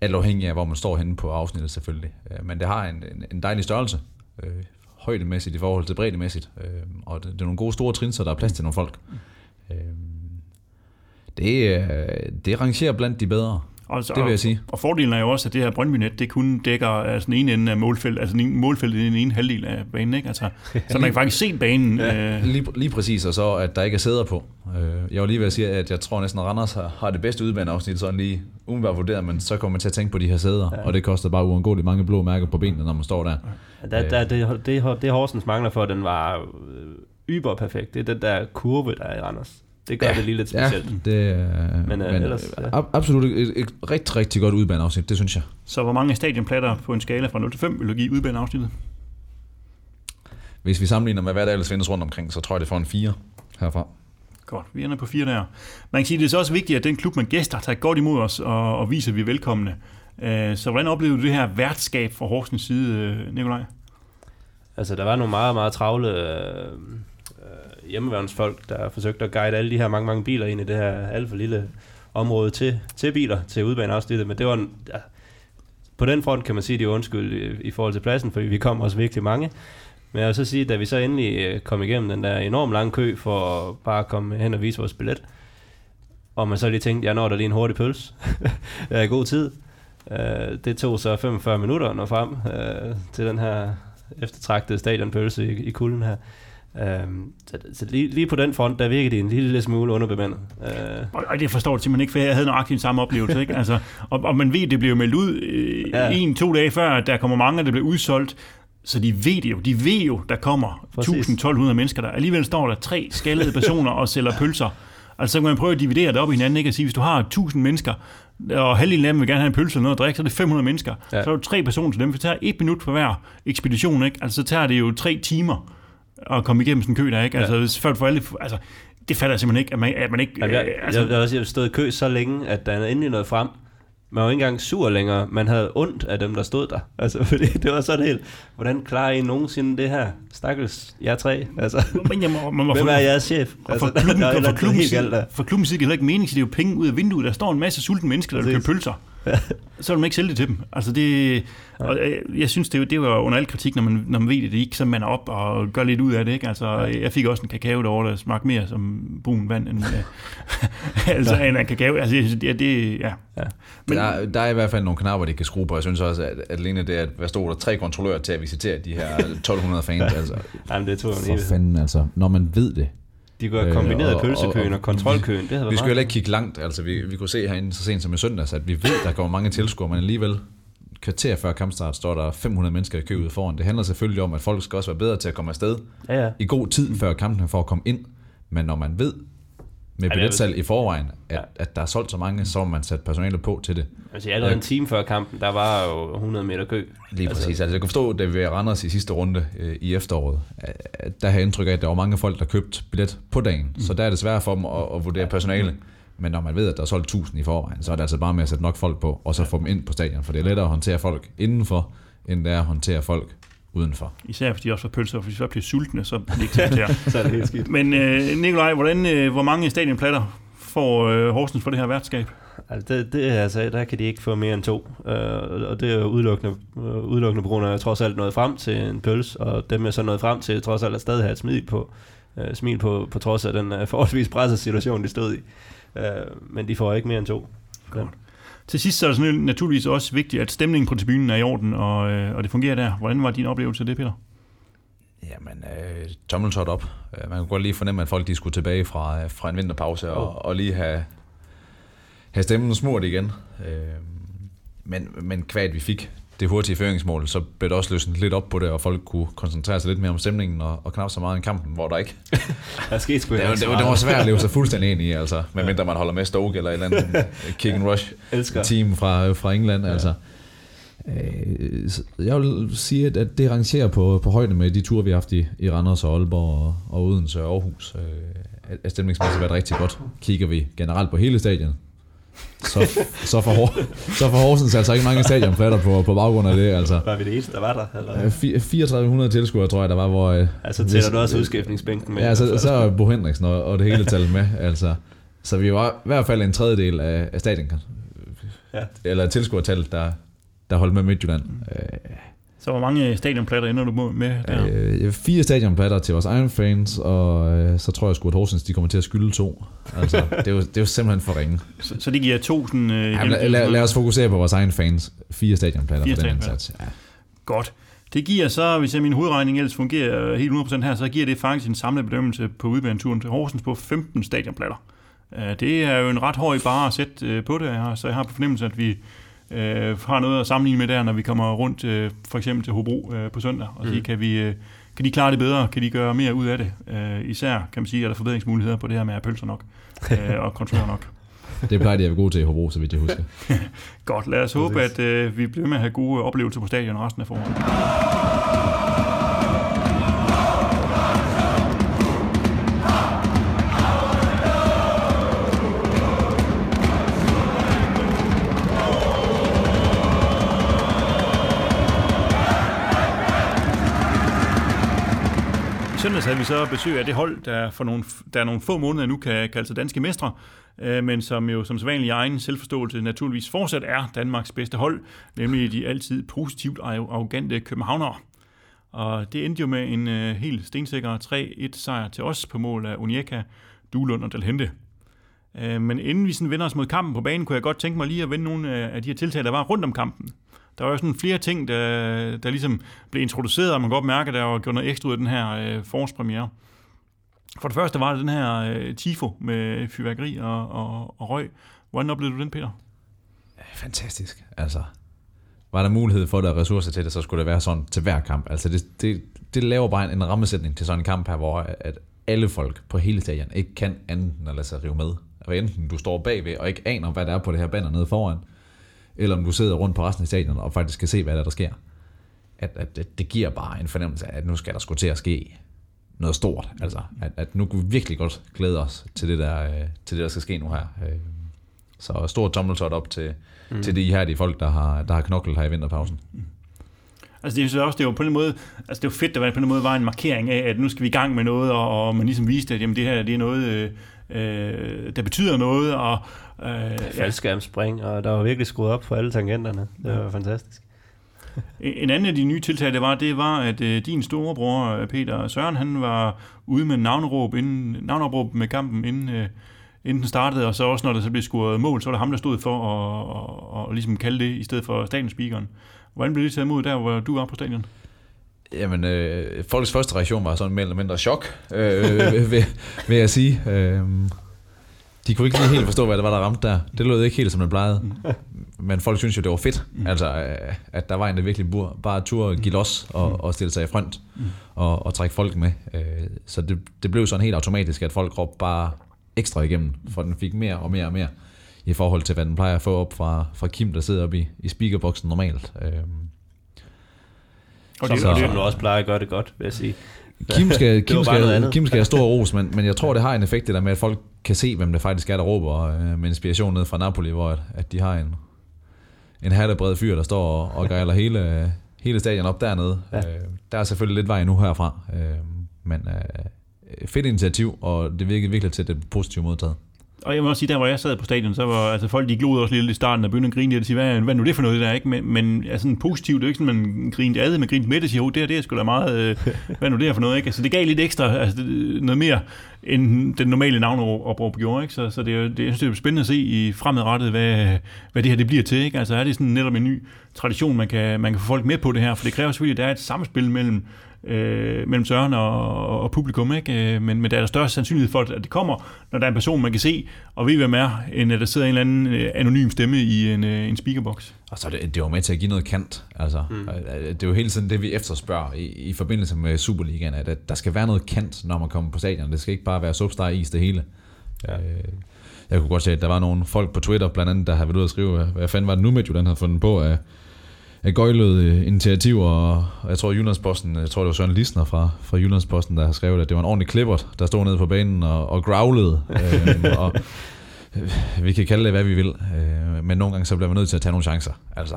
alt afhængig af, hvor man står henne på afsnittet selvfølgelig. Øh, men det har en, en, en dejlig størrelse. Øh, højdemæssigt i forhold til breddemæssigt. Øh, og det, det er nogle gode store trin, så der er plads til nogle folk. Øh, det, det rangerer blandt de bedre. Altså, det vil jeg sige. Og, fordelen er jo også, at det her Brøndby-net, det kun dækker altså den ene ende af målfelt, altså den målfeltet i den ene halvdel af banen, ikke? Altså, så man kan faktisk se banen. Ja, øh. lige, lige præcis, og så at der ikke er sæder på. Øh, jeg var lige ved at sige, at jeg tror næsten, at Randers har, har det bedste udbaneafsnit, sådan lige umiddelbart vurderet, men så kommer man til at tænke på de her sæder, ja. og det koster bare uundgåeligt mange blå mærker på benene, når man står der. Ja, der, der det, det, det Horsens mangler for, den var yber perfekt. Det er den der kurve, der er i Randers. Det gør ja, det lige lidt specielt. Ja, det, uh, men, uh, men ellers, ja. absolut et, et, et rigtig, rigtig godt udbaneafsnit, det synes jeg. Så hvor mange stadionplatter på en skala fra 0 til 5 vil du give udbaneafsnittet? Hvis vi sammenligner med, hvad der ellers findes rundt omkring, så tror jeg, det får en 4 herfra. Godt, vi ender på 4 der. Man kan sige, det er så også vigtigt, at den klub, man gæster, tager godt imod os og, og viser, at vi er velkomne. Uh, så hvordan oplevede du det her værtskab fra Horsens side, Nikolaj? Altså, der var nogle meget, meget travle Øh, hjemmeværnsfolk, der forsøgte at guide alle de her mange, mange biler ind i det her alt for lille område til, til biler, til udbaneafsnittet, men det var en, ja, på den front kan man sige, at de var undskyld i, i forhold til pladsen, for vi kom også virkelig mange. Men jeg vil så sige, da vi så endelig øh, kom igennem den der enormt lange kø for at bare komme hen og vise vores billet, og man så lige tænkte, jeg når der lige en hurtig pølse. jeg er i god tid. Uh, det tog så 45 minutter at nå frem uh, til den her eftertragtede stadionpølse i, i kulden her. Øhm, så, så lige, lige på den front, der virker det en lille smule underbemandet. Øh. Og det forstår jeg simpelthen ikke, for jeg havde nøjagtigt samme oplevelse. Ikke? Altså, og, og man ved, det bliver meldt ud øh, ja. en, to dage før, at der kommer mange, der bliver udsolgt. Så de ved det jo. De ved jo, der kommer 1000-1200 mennesker der. Alligevel står der tre skaldede personer og sælger pølser. Altså, så kan man prøve at dividere det op i hinanden, ikke? Og sige, hvis du har 1000 mennesker, og halvdelen af dem vil gerne have en pølse og noget at drikke, så er det 500 mennesker. Ja. Så er du tre personer til dem, for det tager et minut for hver ekspedition, ikke? Altså, så tager det jo tre timer at komme igennem sådan en kø der, ikke? Altså, ja. før du får alle... Altså, det fatter jeg simpelthen ikke, at man, at man ikke... Jamen, jeg, øh, altså, jeg, jeg, jeg har stået i kø så længe, at der er endelig noget frem. Man var ikke engang sur længere. Man havde ondt af dem, der stod der. Altså, fordi det var sådan helt... Hvordan klarer I nogensinde det her? Stakkels, jer tre. Altså, men jeg må, man må hvem er jeres chef? Og Altså, for klubben, der er noget klubben, helt galt der. side, for klubben side giver det ikke mening, så det er jo penge ud af vinduet. Der står en masse sultne mennesker, der vil købe pølser. Så vil man ikke sælge det til dem. Altså det, og øh, jeg synes, det, er jo- det var under al kritik, når man, når man ved det, det ikke, så man op og gør lidt ud af det. Ikke? Altså, jeg fik også en kakao derovre, der smagte mere som brun vand, end, øh, altså, end en kakao. Altså, jeg synes, det, det, ja. Ja. Men der, der er i hvert fald nogle knapper, de kan skrue på. Jeg synes også, at, at alene det, at hvad stod der tre kontrollører til at visitere de her 1200 fans. altså, Jamen, det tog for fanden, altså, når man ved det. De kunne have Øh, kombineret og- pølsekøen og- og kontrolkøen. Det havde Vi meget. heller ikke kigge langt. Altså, vi, vi kunne se herinde så sent som i søndags, at vi ved, der kommer mange tilskuere, men alligevel kvarter før kampstart står der 500 mennesker i kø ude foran. Det handler selvfølgelig om, at folk skal også være bedre til at komme afsted Ja, ja. i god tid før kampen for at komme ind. Men når man ved med billetsalg i forvejen, at, Ja. at der er solgt så mange, så man sætte personale på til det. Altså, allerede en time før kampen, der var jo 100 meter kø. Lige præcis. Altså, jeg kan forstå, da vi var i Randers i sidste runde øh, i efteråret, at der har jeg indtryk af, at der var mange folk, der købte billet på dagen. Mm. Så der er det svært for dem at, at vurdere personale. Men når man ved, at der er solgt 1000 i forvejen, så er det altså bare med at sætte nok folk på, og så få dem ind på stadion. For det er lettere at håndtere folk indenfor, end det er at håndtere folk udenfor. Især fordi de også får pølser, og hvis de så bliver sultne, så det ikke til at. Så er det helt skidt. Men øh, Nikolaj, hvordan, øh, hvor mange stadionplatter får øh, Horsens for det her værtskab? Altså, det, det, er altså, der kan de ikke få mere end to. Uh, og det er udelukkende, uh, udelukkende på grund af, at jeg trods alt nået frem til en pøls, og dem jeg så nået frem til, trods alt er stadig have et smil på, uh, smil på, på trods af den uh, forholdsvis presset situation, de stod i. Uh, men de får ikke mere end to. Godt. Til sidst så er det sådan naturligvis også vigtigt, at stemningen på tribunen er i orden, og, øh, og det fungerer der. Hvordan var din oplevelse af det, Peter? Jamen, øh, tommeltot op. Øh, Man kunne godt lige fornemme, at folk de skulle tilbage fra, øh, fra en vinterpause og, og lige have, have stemmen smurt igen. Øh, men, men kvad vi fik det hurtige føringsmål, så blev der også løsnet lidt op på det, og folk kunne koncentrere sig lidt mere om stemningen, og, og knap så meget om kampen, hvor der ikke. Der skete sgu Det, det, var, det var svært at leve sig fuldstændig ind i, altså. Medmindre man holder med Stoke eller et eller andet øh, kick and rush Elsker. team fra, fra England, altså. Øh, så Jeg vil sige, at- det rangerer på, på højde med de ture, vi har haft i, i Randers og Aalborg og, og Odense og Aarhus. Øh, at- stemningsmæssigt været rigtig godt. Kigger vi generelt på hele stadion, så, så, for, Hor- så for Horsens altså ikke mange stadionplatter på, på baggrund af det. Altså. Var vi det eneste, der var der? Eller? Øh, fi- 3400 tilskuere, tror jeg, der var, hvor... øh, Altså tæller du også udskiftningsbænken med? Ja, så, så er Bo Henriksen og, og det hele talt med. Altså. Så vi var i hvert fald en tredjedel af, af stadion, Ja. eller tilskuertallet, der, der holdt med Midtjylland. Så hvor mange stadionplatter ender du med der? Øh, øh, fire stadionplatter til vores egen fans, og øh, så tror jeg sgu, at Horsens de kommer til at skylde to. Altså, det, er jo, det er jo simpelthen for ringe. Så, så det giver to sådan... Øh, Jamen, lad, lad, lad os fokusere på vores egen fans. Fire stadionplatter Fire for den indsats. Ja. Godt. Det giver så, hvis jeg min hovedregning ellers fungerer helt 100% her, så giver det faktisk en samlet bedømmelse på udbaneturen til Horsens på 15 stadionplatter. Øh, Det er jo en ret høj bare at sætte øh, på det så jeg har på fornemmelse, at vi øh, har noget at sammenligne med der, når vi kommer rundt øh, for eksempel til Hobro øh, på søndag, og sige, kan, vi, øh, kan de klare det bedre, kan de gøre mere ud af det. Øh, især kan man sige, at der er forbedringsmuligheder på det her med at pølser nok øh, og kontroller nok. Det plejer de at være gode til i Hobro, så vidt jeg husker. Godt, lad os håbe, at øh, vi bliver med at have gode oplevelser på stadion resten af foråret. Havde vi så besøg af det hold, der for nogle, der er nogle få måneder nu kan kalde sig danske mestre, øh, men som jo som sædvanlig i egen selvforståelse naturligvis fortsat er Danmarks bedste hold, nemlig de altid positivt arrogante københavnere. Og det endte jo med en øh, helt stensikker 3-1 sejr til os på mål af Unieka, Duelund og Dalhente. Øh, men inden vi sådan vender os mod kampen på banen, kunne jeg godt tænke mig lige at vende nogle af af de her tiltag, der var rundt om kampen. Der var jo sådan flere ting, der, der ligesom blev introduceret, og man kan godt mærke, at der var gjort noget ekstra ud af den her øh, forårspremiere. For det første var det den her øh, tifo med fyrværkeri og, og, og røg. Hvordan oplevede du den, Peter? Fantastisk. Altså, var der mulighed for, at der er ressourcer til det, så skulle det være sådan til hver kamp. Altså, det, det, det laver bare en, en rammesætning til sådan en kamp her, hvor øh, at alle folk på hele stadion ikke kan andet end at lade sig rive med. Og enten du står bagved og ikke aner, hvad der er på det her banner nede foran, eller om du sidder rundt på resten af stadion og faktisk kan se, hvad der, er, der sker. At, at, at det giver bare en fornemmelse af, at nu skal der skulle til at ske noget stort. Altså, at, at nu kunne vi virkelig godt glæde os til det, der, øh, til det, der skal ske nu her. Øh, så stort tommeltot op til, mm. til de her de folk, der har, der har knoklet her i vinterpausen. Altså det er også, det var på en måde, altså det var fedt, at der på en måde var en markering af, at nu skal vi i gang med noget, og, og man ligesom viste, at jamen, det her det er noget, øh, der betyder noget. Og, øh, Faldskærmspring, og der var virkelig skruet op for alle tangenterne. Det var fantastisk. En anden af de nye tiltag, det var, det var, at øh, din storebror, øh, Peter Søren, han var ude med navneråb, inden, navneråb med kampen, inden, øh, inden den startede, og så også når der så blev scoret mål, så var det ham, der stod for at, at, at, at ligesom kalde det, i stedet for stadionspeakeren. Hvordan blev det taget imod der, hvor du var på stadion? Jamen, øh, folks første reaktion var sådan mere eller mindre chok, øh, vil, vil jeg sige. Øh, de kunne ikke lige helt forstå, hvad det var, der ramte der. Det lød ikke helt, som det plejede. Men folk synes jo, det var fedt. Altså, øh, at der var en, der virkelig burde bare turde give los og, mm. og stille sig i front mm. og, og trække folk med. Øh, så det, det blev sådan helt automatisk, at folk råbte bare ekstra igennem, for den fik mere og mere og mere i forhold til, hvad den plejer at få op fra, fra Kim, der sidder oppe i, i speakerboksen normalt. Øh, og det, så, som også plejer at gøre det godt, vil jeg sige. Kim skal, Kim skal, Kim skal have stor ros, men, men jeg tror, det har en effekt det der med, at folk kan se, hvem det faktisk er, der råber øh, med inspiration ned fra Napoli, hvor at, at de har en, en hattebred fyr, der står og, og gejler hele, hele stadion op dernede. Ja. Øh, der er selvfølgelig lidt vej nu herfra, øh, men øh, fedt initiativ, og det virker virkelig til, det positivt modtaget. Og jeg må også sige, der hvor jeg sad på stadion, så var altså, folk de glodede også lidt i starten og begyndte at grine lidt og sige, hvad, hvad er nu det for noget, det der ikke? Men, men altså, sådan positivt, det er ikke sådan, man grinede ad, man grinede med det og siger, oh, det, her, det er sgu da meget, øh, hvad er nu det her for noget, ikke? Altså, det gav lidt ekstra, altså, noget mere, end den normale navneopråb gjorde, ikke? Så, så det, er, det, jeg synes, det er spændende at se i fremadrettet, hvad, hvad det her det bliver til, ikke? Altså, er det sådan netop en ny tradition, man kan, man kan få folk med på det her, for det kræver selvfølgelig, at der er et samspil mellem øh, mellem Søren og, og publikum, ikke? Øh, men, men der er der større sandsynlighed for, at det kommer, når der er en person, man kan se og ved, hvem er, end at der sidder en eller anden øh, anonym stemme i en, øh, en speakerbox. Og så det, det var med til at give noget kant. Altså, mm. Det er jo hele tiden det, vi efterspørger i, i forbindelse med Superligaen, at der skal være noget kant, når man kommer på stadion. Det skal ikke bare være substar is det hele. Ja. Jeg kunne godt se, at der var nogle folk på Twitter, blandt andet, der har været ude at skrive, hvad fanden var det nu, med, den havde fundet på, at af gøjlede initiativer, og jeg tror Jyllandsposten, jeg tror det var Søren Lisner fra, fra Jyllandsposten, der har skrevet, at det var en ordentlig klippert, der stod nede på banen og, og growlede, øh, og øh, vi kan kalde det, hvad vi vil, øh, men nogle gange så bliver man nødt til at tage nogle chancer, altså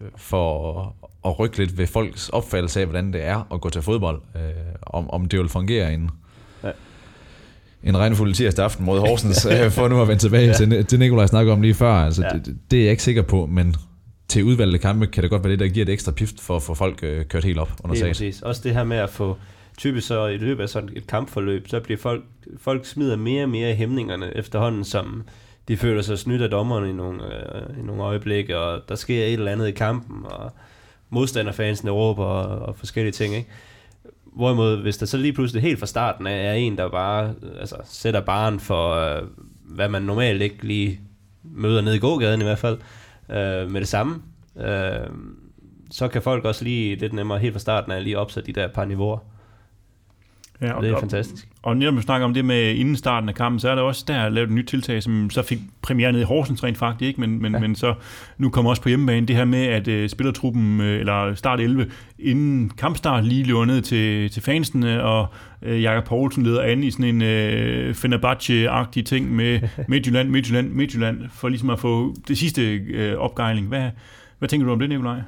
øh, for at, at rykke lidt ved folks opfattelse af, hvordan det er at gå til fodbold, øh, om, om det vil fungere en, ja. en regnfuld tirsdag aften mod Horsens, øh, for nu at vende tilbage ja. til, til Nikolaj snakker om lige før, altså ja. det, det er jeg ikke sikker på, men til udvalgte kampe kan det godt være det, der giver et ekstra pift for at få folk øh, kørt helt op under sagen. præcis. Også det her med at få typisk så i løbet af sådan et kampforløb, så bliver folk, folk smider mere og mere i hæmningerne efterhånden, som de føler sig snydt af dommerne i nogle, øh, i nogle øjeblikke, og der sker et eller andet i kampen, og modstanderfansene råber og, og forskellige ting, ikke? Hvorimod, hvis der så lige pludselig helt fra starten er en, der bare altså, sætter baren for, øh, hvad man normalt ikke lige møder nede i gågaden i hvert fald, øh, øh, med det samme, øh, så kan folk også lige lidt nemmere helt fra starten af lige opsætte de der par niveauer. Ja, og, det er fantastisk. Og, og når man snakker om det med inden starten af kampen, så er der også der lavet et nyt tiltag, som så fik premiere ned i Horsens rent faktisk, ikke? Men, men, ja. men så nu kommer også på hjemmebane det her med, at uh, spillertruppen, uh, eller start 11, inden kampstart lige løber ned til, til fansene, og uh, Jakob Poulsen leder an i sådan en uh, Fenerbahce-agtig ting med Midtjylland, Midtjylland, Midtjylland, for ligesom at få det sidste uh, opgejling. Hvad, hvad tænker du om det, Nikolaj?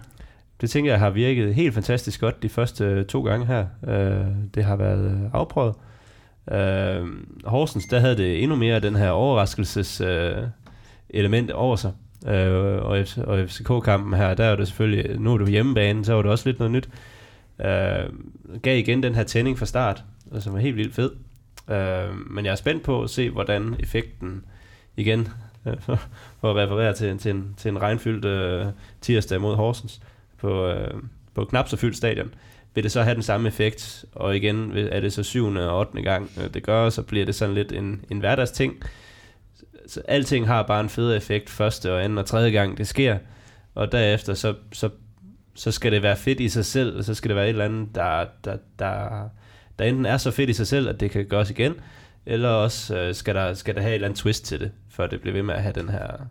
Det tænker jeg har virket helt fantastisk godt de første øh, to gange her. Øh, det har været øh, afprøvet. Øh, Horsens, der havde det endnu mere den her overraskelses øh, element over sig. Øh, og, F- og FCK-kampen her, der er det selvfølgelig, nu er du hjemmebane, så var det også lidt noget nyt. Øh, gav igen den her tænding fra start, som var helt vildt fed. Øh, men jeg er spændt på at se, hvordan effekten igen, øh, for at referere til, til, en, til en regnfyldt øh, tirsdag mod Horsens, på, øh, på knap så fyldt stadion, vil det så have den samme effekt, og igen er det så syvende og ottende gang, øh, det gør, så bliver det sådan lidt en, en hverdagsting. Så alting har bare en fed effekt første og anden og tredje gang det sker, og derefter så, så, så skal det være fedt i sig selv, og så skal det være et eller andet, der, der, der, der enten er så fedt i sig selv, at det kan gøres igen, eller også øh, skal, der, skal der have et eller andet twist til det, før det bliver ved med at have den her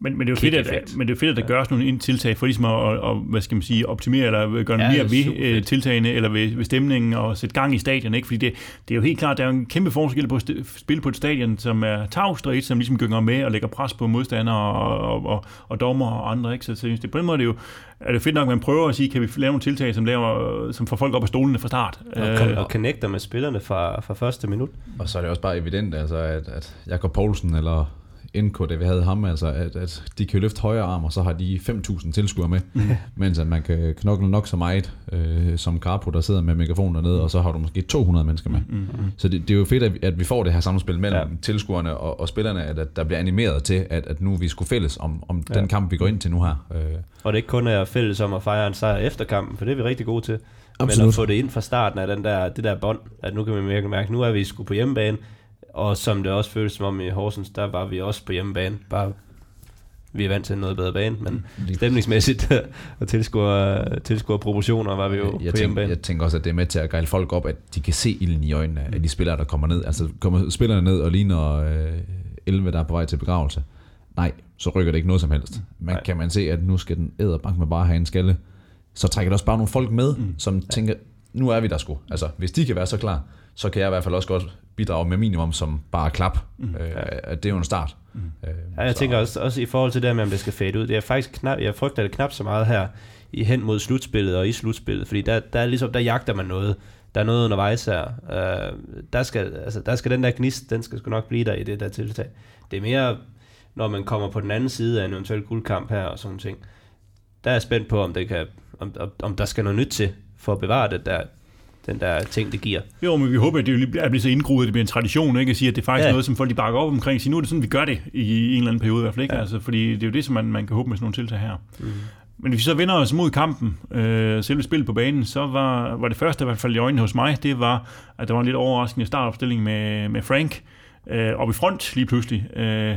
men, men, det er jo fedt, at, men det er fedt, at der gøres nogle tiltag for ligesom at, at, at, hvad skal man sige, optimere eller gøre Ja, mere er ved øh, superfedt. tiltagene eller ved, ved stemningen og sætte gang i stadion. Ikke? Fordi det, det er jo helt klart, der er en kæmpe forskel på at spille på et stadion, som er tavst og et, som ligesom gynger med og lægger pres på modstandere og, og, og, og dommer og andre. Ikke? Så, så det, på den måde er det jo er det fedt nok, at man prøver at sige, kan vi lave nogle tiltag, som, laver, som får folk op af stolene fra start. og, Øh, og connecter med spillerne fra, fra første minut. Og så er det også bare evident, altså, at, at Jakob Poulsen eller NK, det vi havde ham, altså, at, at de kan løfte højre arm, og så har de 5.000 tilskuere med, mm. mens at man kan knokle nok så meget, øh, som Carpo, der sidder med mikrofonen dernede, og så har du måske 200 mennesker med. Mm. Så det, det er jo fedt, at vi, at vi får det her samspil mellem Ja. tilskuerne og, og spillerne, at, at der bliver animeret til, at, at nu vi skulle fælles om, om ja. den kamp, vi går ind til nu her. Øh, Og det ikke kun er fælles om at fejre en sejr efter kampen, for det er vi rigtig gode til. Men Absolut. at få det ind fra starten af den der, det der bånd, at nu kan vi virkelig mærke, nu er vi sgu på hjemmebane, og som det også føles som om i Horsens, der var vi også på hjemmebane, bare vi er vant til noget bedre bane, men Lige stemningsmæssigt og tilskuer, tilskuer proportioner var vi jo jeg, på tænker, hjemmebane. jeg tænker også, at det er med til at gejle folk op, at de kan se ilden i øjnene af de spillere, der kommer ned. Altså kommer spillerne ned og ligner øh, 11, der er på vej til begravelse. Nej, så rykker det ikke noget som helst. Men Nej. kan man se, at nu skal den æderbank med bare have en skalle, så trækker det også bare nogle folk med, mm. som tænker, nu er vi der sgu. Altså, hvis de kan være så klar, så kan jeg i hvert fald også godt bidrage med minimum som bare klap. Mm. Øh, det er jo en start. Mm. Øh, Ja, jeg så- tænker også, også i forhold til det med, om det skal fade ud. Det er faktisk knap, jeg frygter det knap så meget her i hen mod slutspillet og i slutspillet, fordi der, der, er ligesom, der jagter man noget. Der er noget undervejs her. Uh, der, skal, altså, der skal den der gnist, den skal sgu nok blive der i det der tiltag. Det er mere, når man kommer på den anden side af en eventuel guldkamp her og sådan ting. Der er jeg spændt på, om, det kan, om, om, om der skal noget nyt til for at bevare det der, den der ting, det giver. Jo, men vi håber, at det bliver- så indgroet, at det bliver en tradition, ikke? At sige, at det er faktisk Ja. noget, som folk de bakker op omkring. Sige, nu er det sådan, vi gør det i en eller anden periode i hvert fald, ikke? Ja. Altså, fordi det er jo det, som man, man kan håbe med sådan nogle tiltag her. Mm. Men hvis vi så vender os mod kampen, øh, selve spillet på banen, så var, var det første i hvert fald i øjnene hos mig, det var, at der var en lidt overraskende startopstilling med, med Frank øh, op i front lige pludselig. Øh,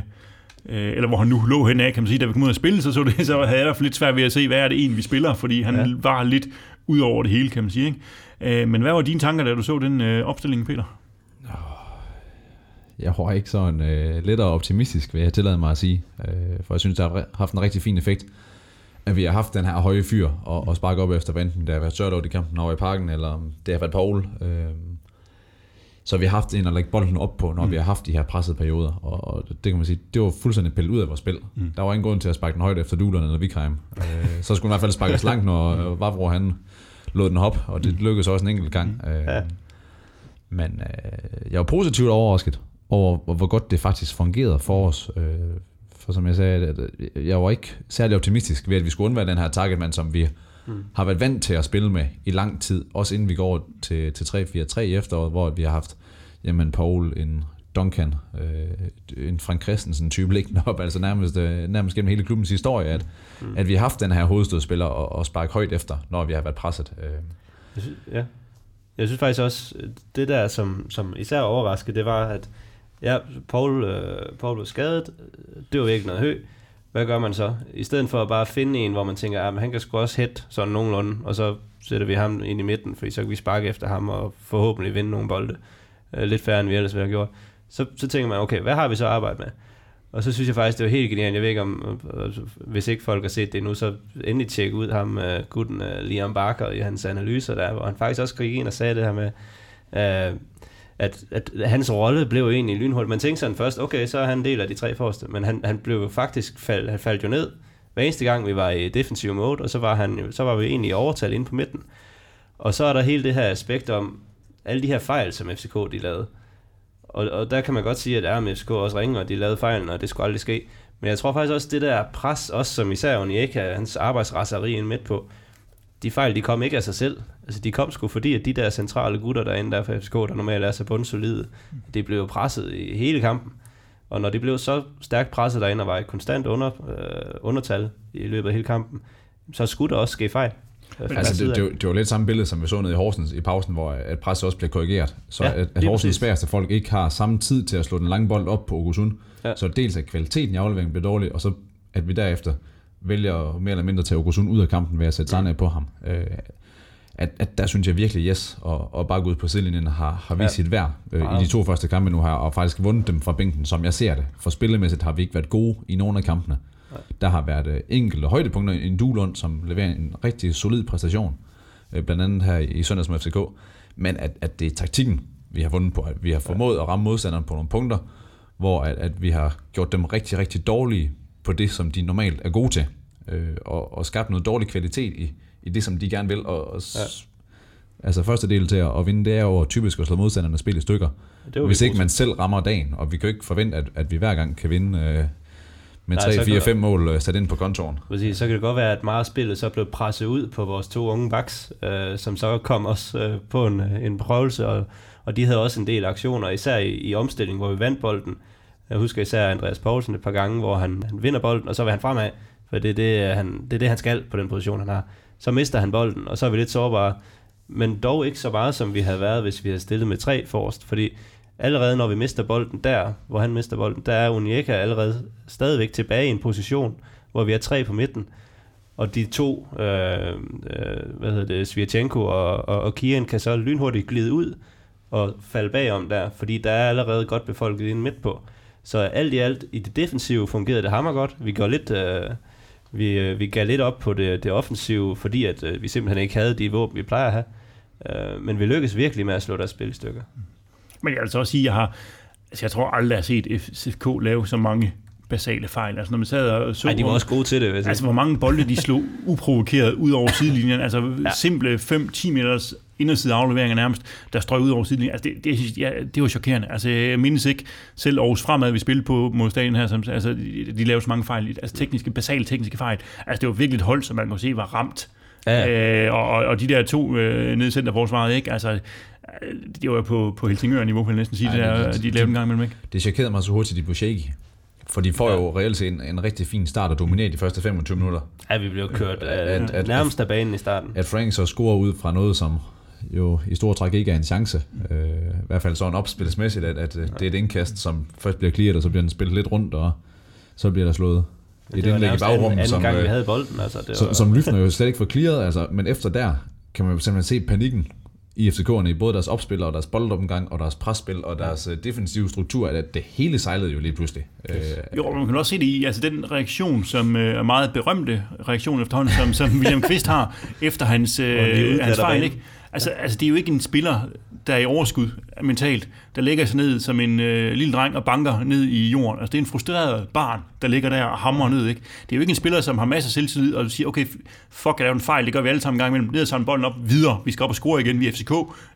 øh, eller hvor han nu lå hen af, kan man sige, da vi kom ud af spille, så, så, det, så havde jeg i hvert fald lidt svært ved at se, hvad er det egentlig, vi spiller, fordi han ja. var lidt ud over det hele, kan man sige. Ikke? Øh, men hvad var dine tanker, da du så den øh, opstilling, Peter? Jeg var ikke sådan øh, lettere optimistisk, vil jeg tillade mig at sige. Øh, for jeg synes, det har haft en rigtig fin effekt, at vi har haft den her høje fyr og, og sparke op efter vanden. Det har været Sørlov i kampen over i parken, eller det har været Paul. Øh, så vi har haft en at lægge bolden op på, når mm. vi har haft de her pressede perioder. Og, og det kan man sige, det var fuldstændig pillet ud af vores spil. Mm. Der var ingen grund til at sparke den højt efter Duhlerne eller Vikheim. Øh, så skulle den i hvert fald sparkes langt, når øh, Vavro han lod den hop, og det lykkedes også en enkelt gang. Øh, Ja. Men øh, jeg var positivt overrasket over, hvor, godt det faktisk fungerede for os. Øh, for som jeg sagde, at, at jeg var ikke særlig optimistisk ved, at vi skulle undvære den her targetman, som vi mm. har været vant til at spille med i lang tid. Også inden vi går til, til 3-4-3 i efteråret, hvor vi har haft jamen, Paul, en Duncan, øh, en Frank Christensen type liggende op, altså nærmest, øh, nærmest gennem hele klubbens historie, at, mm. at vi har haft den her hovedstødspiller og, og sparke højt efter, når vi har været presset. Øh, Jeg synes, ja. Jeg synes faktisk også, det der, som, som især overraskede, det var, at ja, Paul, øh, Paul var skadet. Det var ikke noget hø. Hvad gør man så? I stedet for at bare finde en, hvor man tænker, at han kan sgu også hætte sådan nogenlunde, og så sætter vi ham ind i midten, fordi så kan vi sparke efter ham og forhåbentlig vinde nogle bolde. Øh, lidt færre, end vi ellers ville have gjort. Så, så tænker man, okay, hvad har vi så arbejdet med? Og så synes jeg faktisk, det var helt genialt. Jeg ved ikke om, øh, hvis ikke folk har set det nu, så endelig tjek ud ham, uh, gutten uh, Liam Barker i hans analyser der, hvor han faktisk også gik ind og sagde det her med, uh, at, at hans rolle blev egentlig lynhold. Man tænkte sådan først, okay, så er han en del af de tre forreste, men han, han blev jo faktisk, fald, han faldt jo ned hver eneste gang, vi var i defensive mode, og så var, han, så var vi egentlig i overtal inde på midten. Og så er der hele det her aspekt om alle de her fejl, som FCK de lavede. Og, og der kan man godt sige, at RMFCK også ringer, og de lavede fejlen, og det skulle aldrig ske. Men jeg tror faktisk også, det der pres, også som især Onieka, hans arbejdsraseri ind midt på, de fejl, de kom ikke af sig selv. Altså, de kom sgu fordi, at de der centrale gutter derinde, der fra FSK, FCK, der normalt er så bundsolide, de blev presset i hele kampen. Og når de blev så stærkt presset derinde og var i konstant under, øh, undertal i løbet af hele kampen, så skulle der også ske fejl øh, deres Altså, det, det, var- det var lidt samme billede, som vi så nede i Horsens i pausen, hvor at presset også blev korrigeret. Så Ja, at, at Horsens sværeste folk ikke har samme tid til at slå den lange bold op på Ogusund. Ja. Så dels at kvaliteten i afleveringen blev dårlig, og så at vi derefter vælger mere eller mindre at tage Ogusund ud af kampen ved at sætte Sane på ham. Øh, at, at der synes jeg virkelig, yes, og, og bare gå ud på sidelinjen har, har vist Ja. sit værd øh, i de to første kampe nu her, og faktisk vundet dem fra bænken, som jeg ser det. For spillemæssigt har vi ikke været gode i nogle af kampene. Der har været øh, enkelte højdepunkter. En Duelund, som leverer en rigtig solid præstation, øh, blandt andet her i søndags med FCK. Men at, at det er taktikken, vi har vundet på. At vi har formået at ramme modstanderen på nogle punkter, hvor at, at vi har gjort dem rigtig, rigtig dårlige på det, som de normalt er gode til. Øh, og, og skabt noget dårlig kvalitet i, i det, som de gerne vil. Og, og ja. Altså første del til at, at vinde, det er jo typisk at slå modstanderne spil i stykker. Det Hvis vi ikke man selv rammer dagen, og vi kan jo ikke forvente, at, at vi hver gang kan vinde øh, med Nej, 3, så 4, kan- 5 mål øh, sat ind på kontoren. Præcis, så kan det godt være, at meget af spillet så blev presset ud på vores to unge backs, øh, som så kom også øh, på en, øh, en prøvelse, og, og de havde også en del aktioner, især i, i omstilling, hvor vi vandt bolden. Jeg husker især Andreas Poulsen et par gange, hvor han, han vinder bolden, og så vil han fremad, for det er det, han, det er det, han skal på den position, han har. Så mister han bolden, og så er vi lidt sårbare, men dog ikke så meget, som vi havde været, hvis vi havde stillet med tre forrest, fordi allerede når vi mister bolden der, hvor han mister bolden, der er Unieka allerede stadigvæk tilbage i en position, hvor vi er tre på midten, og de to, øh, øh, hvad hedder det, Svirchenko og, og, og Kian kan så lynhurtigt glide ud og falde bagom der, fordi der er allerede godt befolket inde midt på. Så alt i alt, i det defensive fungerede det hammer godt. Vi går lidt, øh, vi, øh, vi gav lidt op på det, det offensive, fordi at øh, vi simpelthen ikke havde de våben, vi plejer at have. Øh, men vi lykkedes virkelig med at slå deres spil i stykker. Mm. Men jeg vil så også sige, at jeg har, altså jeg tror aldrig, jeg har set FCK lave så mange basale fejl. Altså når man sad og så... Nej, de var også gode til det, sige. Altså, hvor mange bolde de slog uprovokeret ud over sidelinjen. Altså, Ja. simple 5-10 meters inderside afleveringer nærmest, der strøg ud over sidelinjen. Altså, det, det, ja, det var chokerende. Altså, jeg mindes ikke selv Aarhus Fremad, vi spillede på mod stadion her, som, altså, de, de lavede så mange fejl. Altså, tekniske, basale tekniske fejl. Altså, det var virkelig et hold, som man kunne se var ramt. Ja. Øh, og, og, og de der to øh, nede i centerforsvaret, ikke? Altså, det var på, på Helsingør-niveau, vil jeg næsten sige, Ej, det der, det- de lavede en gang imellem, ikke? Det chokerede mig så hurtigt, de blev shaky. For de får Ja. jo reelt set en, en rigtig fin start og dominerer de første 25 minutter. Ja, vi blev kørt øh, At- at- nærmest af banen i starten. At Frank så scorer ud fra noget, som jo i store træk ikke er en chance. Øh, I hvert fald sådan opspilsmæssigt, at, at øh, det er et indkast, som først bliver clearet, og så bliver den spillet lidt rundt, og så bliver der slået et det var indlæg i bagrummet, anden som, gang, vi øh, havde bolden. Altså, det som, var, som Lyfner jo slet ikke får clearet, altså, men efter der kan man jo simpelthen se panikken i FCK'erne i både deres opspil og deres boldopgang og deres presspil og deres øh, defensive struktur, at det hele sejlede jo lige pludselig. Øh, Jo, man kan også se det i altså den reaktion, som øh, er meget berømte reaktion efterhånden, som, som William Kvist har efter hans, øh, hans fejl. Ikke? Altså, altså, det er jo ikke en spiller, der er i overskud mentalt, der lægger sig ned som en øh, lille dreng og banker ned i jorden. Altså, det er en frustreret barn, der ligger der og hamrer ned. Ikke? Det er jo ikke en spiller, som har masser af selvtillid og siger, okay, fuck, jeg lavede en fejl, det gør vi alle sammen en gang imellem. Ned og samle bolden op videre. Vi skal op og score igen, vi er FCK.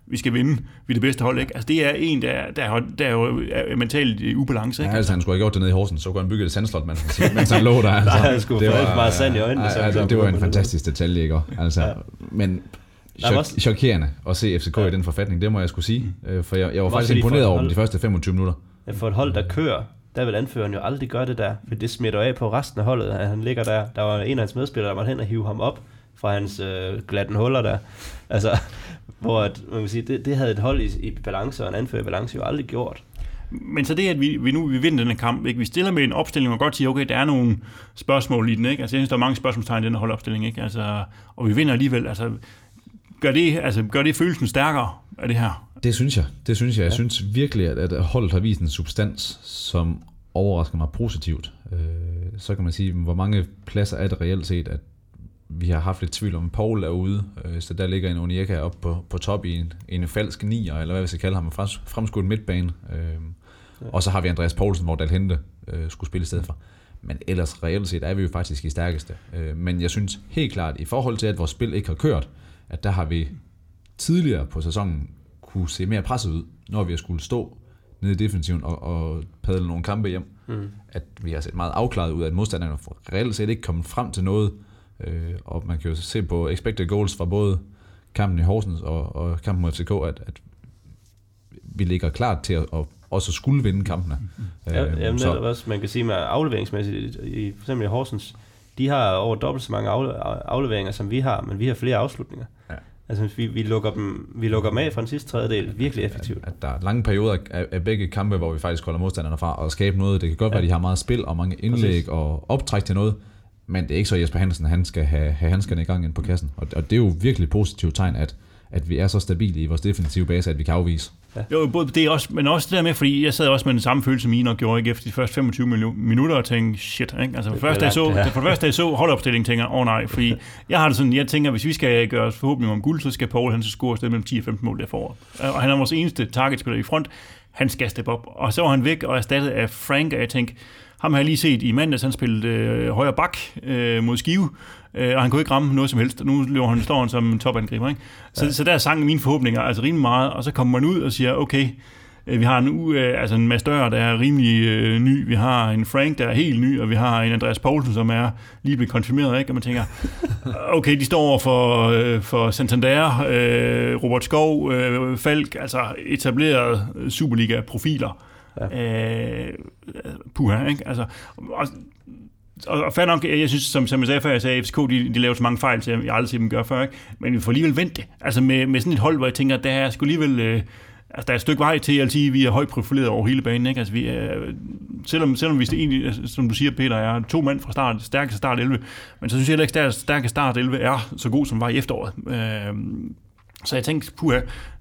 Vi skal vinde. Vi er det bedste hold. Ikke? Altså, det er en, der, der, er- der er jo er mentalt i ubalance. Ikke? Ja, altså, han skulle have gjort det nede i Horsens, så kunne han bygge et sandslot, mens, mens han lå der. Altså. Nej, han skulle alt for meget sand i øjnene, så Ja, han ja, kom det var en fantastisk detalje, ikke? Altså, Ja. Men Der var chok- også- chokerende at se FCK i den forfatning, det må jeg skulle sige. Øh, For jeg, jeg var faktisk imponeret over dem hold- de første 25 minutter. Ja, for et hold, der kører, der vil anføreren jo aldrig gøre det der, for det smitter af på resten af holdet, at han ligger der. Der var en af hans medspillere, der måtte hen og hive ham op fra hans øh, glatten huller der. Altså, hvor at, man kan sige, det, det havde et hold i, i balance, og en anfører i balance jo aldrig gjort. Men så det, at vi, vi nu vi vinder den her kamp, ikke? vi stiller med en opstilling, og godt siger, okay, der er nogle spørgsmål i den, ikke? Altså, jeg synes, der er mange spørgsmålstegn i den her holdopstilling, ikke? Altså, og vi vinder alligevel, altså, gør det, altså, gør det følelsen stærkere af det her? Det synes jeg. Det synes jeg. Jeg synes virkelig, at, at holdet har vist en substans, som overrasker mig positivt. Øh, så kan man sige, hvor mange pladser er det reelt set, at vi har haft lidt tvivl om, at Paul er ude, øh, så der ligger en Onyeka op på, på top i en, en falsk nier, eller hvad vi skal kalde ham, en frems- fremskudt midtbane. Øh, og så har vi Andreas Poulsen, hvor Dalhente øh, skulle spille i stedet for. Men ellers reelt set er vi jo faktisk i stærkeste. Øh, men jeg synes helt klart, i forhold til, at vores spil ikke har kørt, at der har vi tidligere på sæsonen kunne se mere presset ud, når vi har skulle stå nede i defensiven og, og padle nogle kampe hjem. Mm. At vi har set meget afklaret ud af, at modstanderne reelt set ikke kommet frem til noget. Øh, og man kan jo se på expected goals fra både kampen i Horsens og, og kampen mod FCK, at, at vi ligger klart til at, at også skulle vinde kampene. Ja, Øh, jamen, så- også, man kan sige med afleveringsmæssigt, i, i, for eksempel i Horsens, de har over dobbelt så mange afle, afleveringer, som vi har, men vi har flere afslutninger. Ja. Altså, vi, vi, lukker dem, vi lukker dem af fra den sidste tredjedel virkelig effektivt. At der er lange perioder af, af begge kampe, hvor vi faktisk holder modstanderne fra og skabe noget. Det kan godt være, at de har meget spil og mange indlæg Præcis. og optræk til noget, men det er ikke så, at Jesper Hansen han skal have, have handskerne i gang ind på kassen. Og, og det er jo virkelig et positivt tegn, at, at vi er så stabile i vores defensive base, at vi kan afvise. Jo, både det er også, men også det der med, fordi jeg sad også med den samme følelse, som I nok gjorde ikke, efter de første 25 minu- minutter og tænkte, shit, ikke? Altså, for, Det første, jeg så, her. for det første, jeg så holdopstillingen, tænker åh oh, nej, fordi jeg har det sådan, jeg tænker, hvis vi skal gøre os forhåbentlig om guld, så skal Paul han så score afsted mellem 10 og 15 mål der forår. Og han er vores eneste targetspiller i front, han skal steppe op. Og så var han væk og erstattet af Frank, og jeg tænkte, ham har jeg lige set i mandags, han spillede øh, højre bak øh, mod Skive, øh, og han kunne ikke ramme noget som helst. Og nu løber han, står han som en topangriber. Ikke? Så, ja. så der sang mine forhåbninger altså rimelig meget, og så kommer man ud og siger, okay, øh, vi har en, u- øh, altså en Mads Dør, der er rimelig øh, ny, vi har en Frank, der er helt ny, og vi har en Andreas Poulsen, som er lige blevet konfirmeret, ikke? og man tænker, okay, de står over for, øh, for Santander, øh, Robert Skov, øh, Falk, altså etablerede Superliga-profiler. Ja. Øh, puha, ikke? Altså, og, og, og fair nok, jeg synes, som, som jeg sagde før, jeg sagde, at FCK, de, de laver så mange fejl, som jeg, aldrig set dem gøre før, ikke? men vi får alligevel vendt det. Altså med, med sådan et hold, hvor jeg tænker, der er sgu alligevel... Øh, Altså, der er et stykke vej til, at vi er højt profileret over hele banen. Ikke? Altså, vi er, selvom, selvom vi egentlig, altså, som du siger, Peter, er to mand fra start, stærkeste start 11, men så synes jeg heller ikke, at stærke start 11 er så god, som var i efteråret. Øh, så jeg tænkte, puha,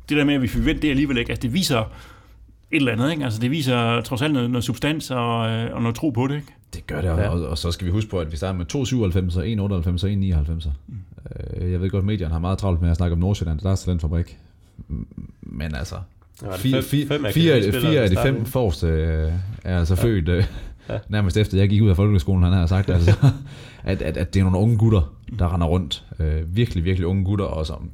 det der med, at vi fik vendt det alligevel ikke, altså det viser et eller andet, ikke? Altså det viser trods alt noget, noget substans og, øh, og noget tro på det, ikke? Det gør det, og, og, og så skal vi huske på, at vi starter med 2,97, 1,98 og 1,99. Mm. Jeg ved godt, at medierne har meget travlt med at snakke om Nordsjælland, der er. Men altså, Ja, var det fire, fem- fire, fem fire, akademispillere, fire af de fem forreste øh, er altså ja. født øh, Ja. nærmest efter, jeg gik ud af folkeskolen, han har sagt, altså, at, at, at det er nogle unge gutter, der render rundt. Øh, virkelig, virkelig unge gutter, og som,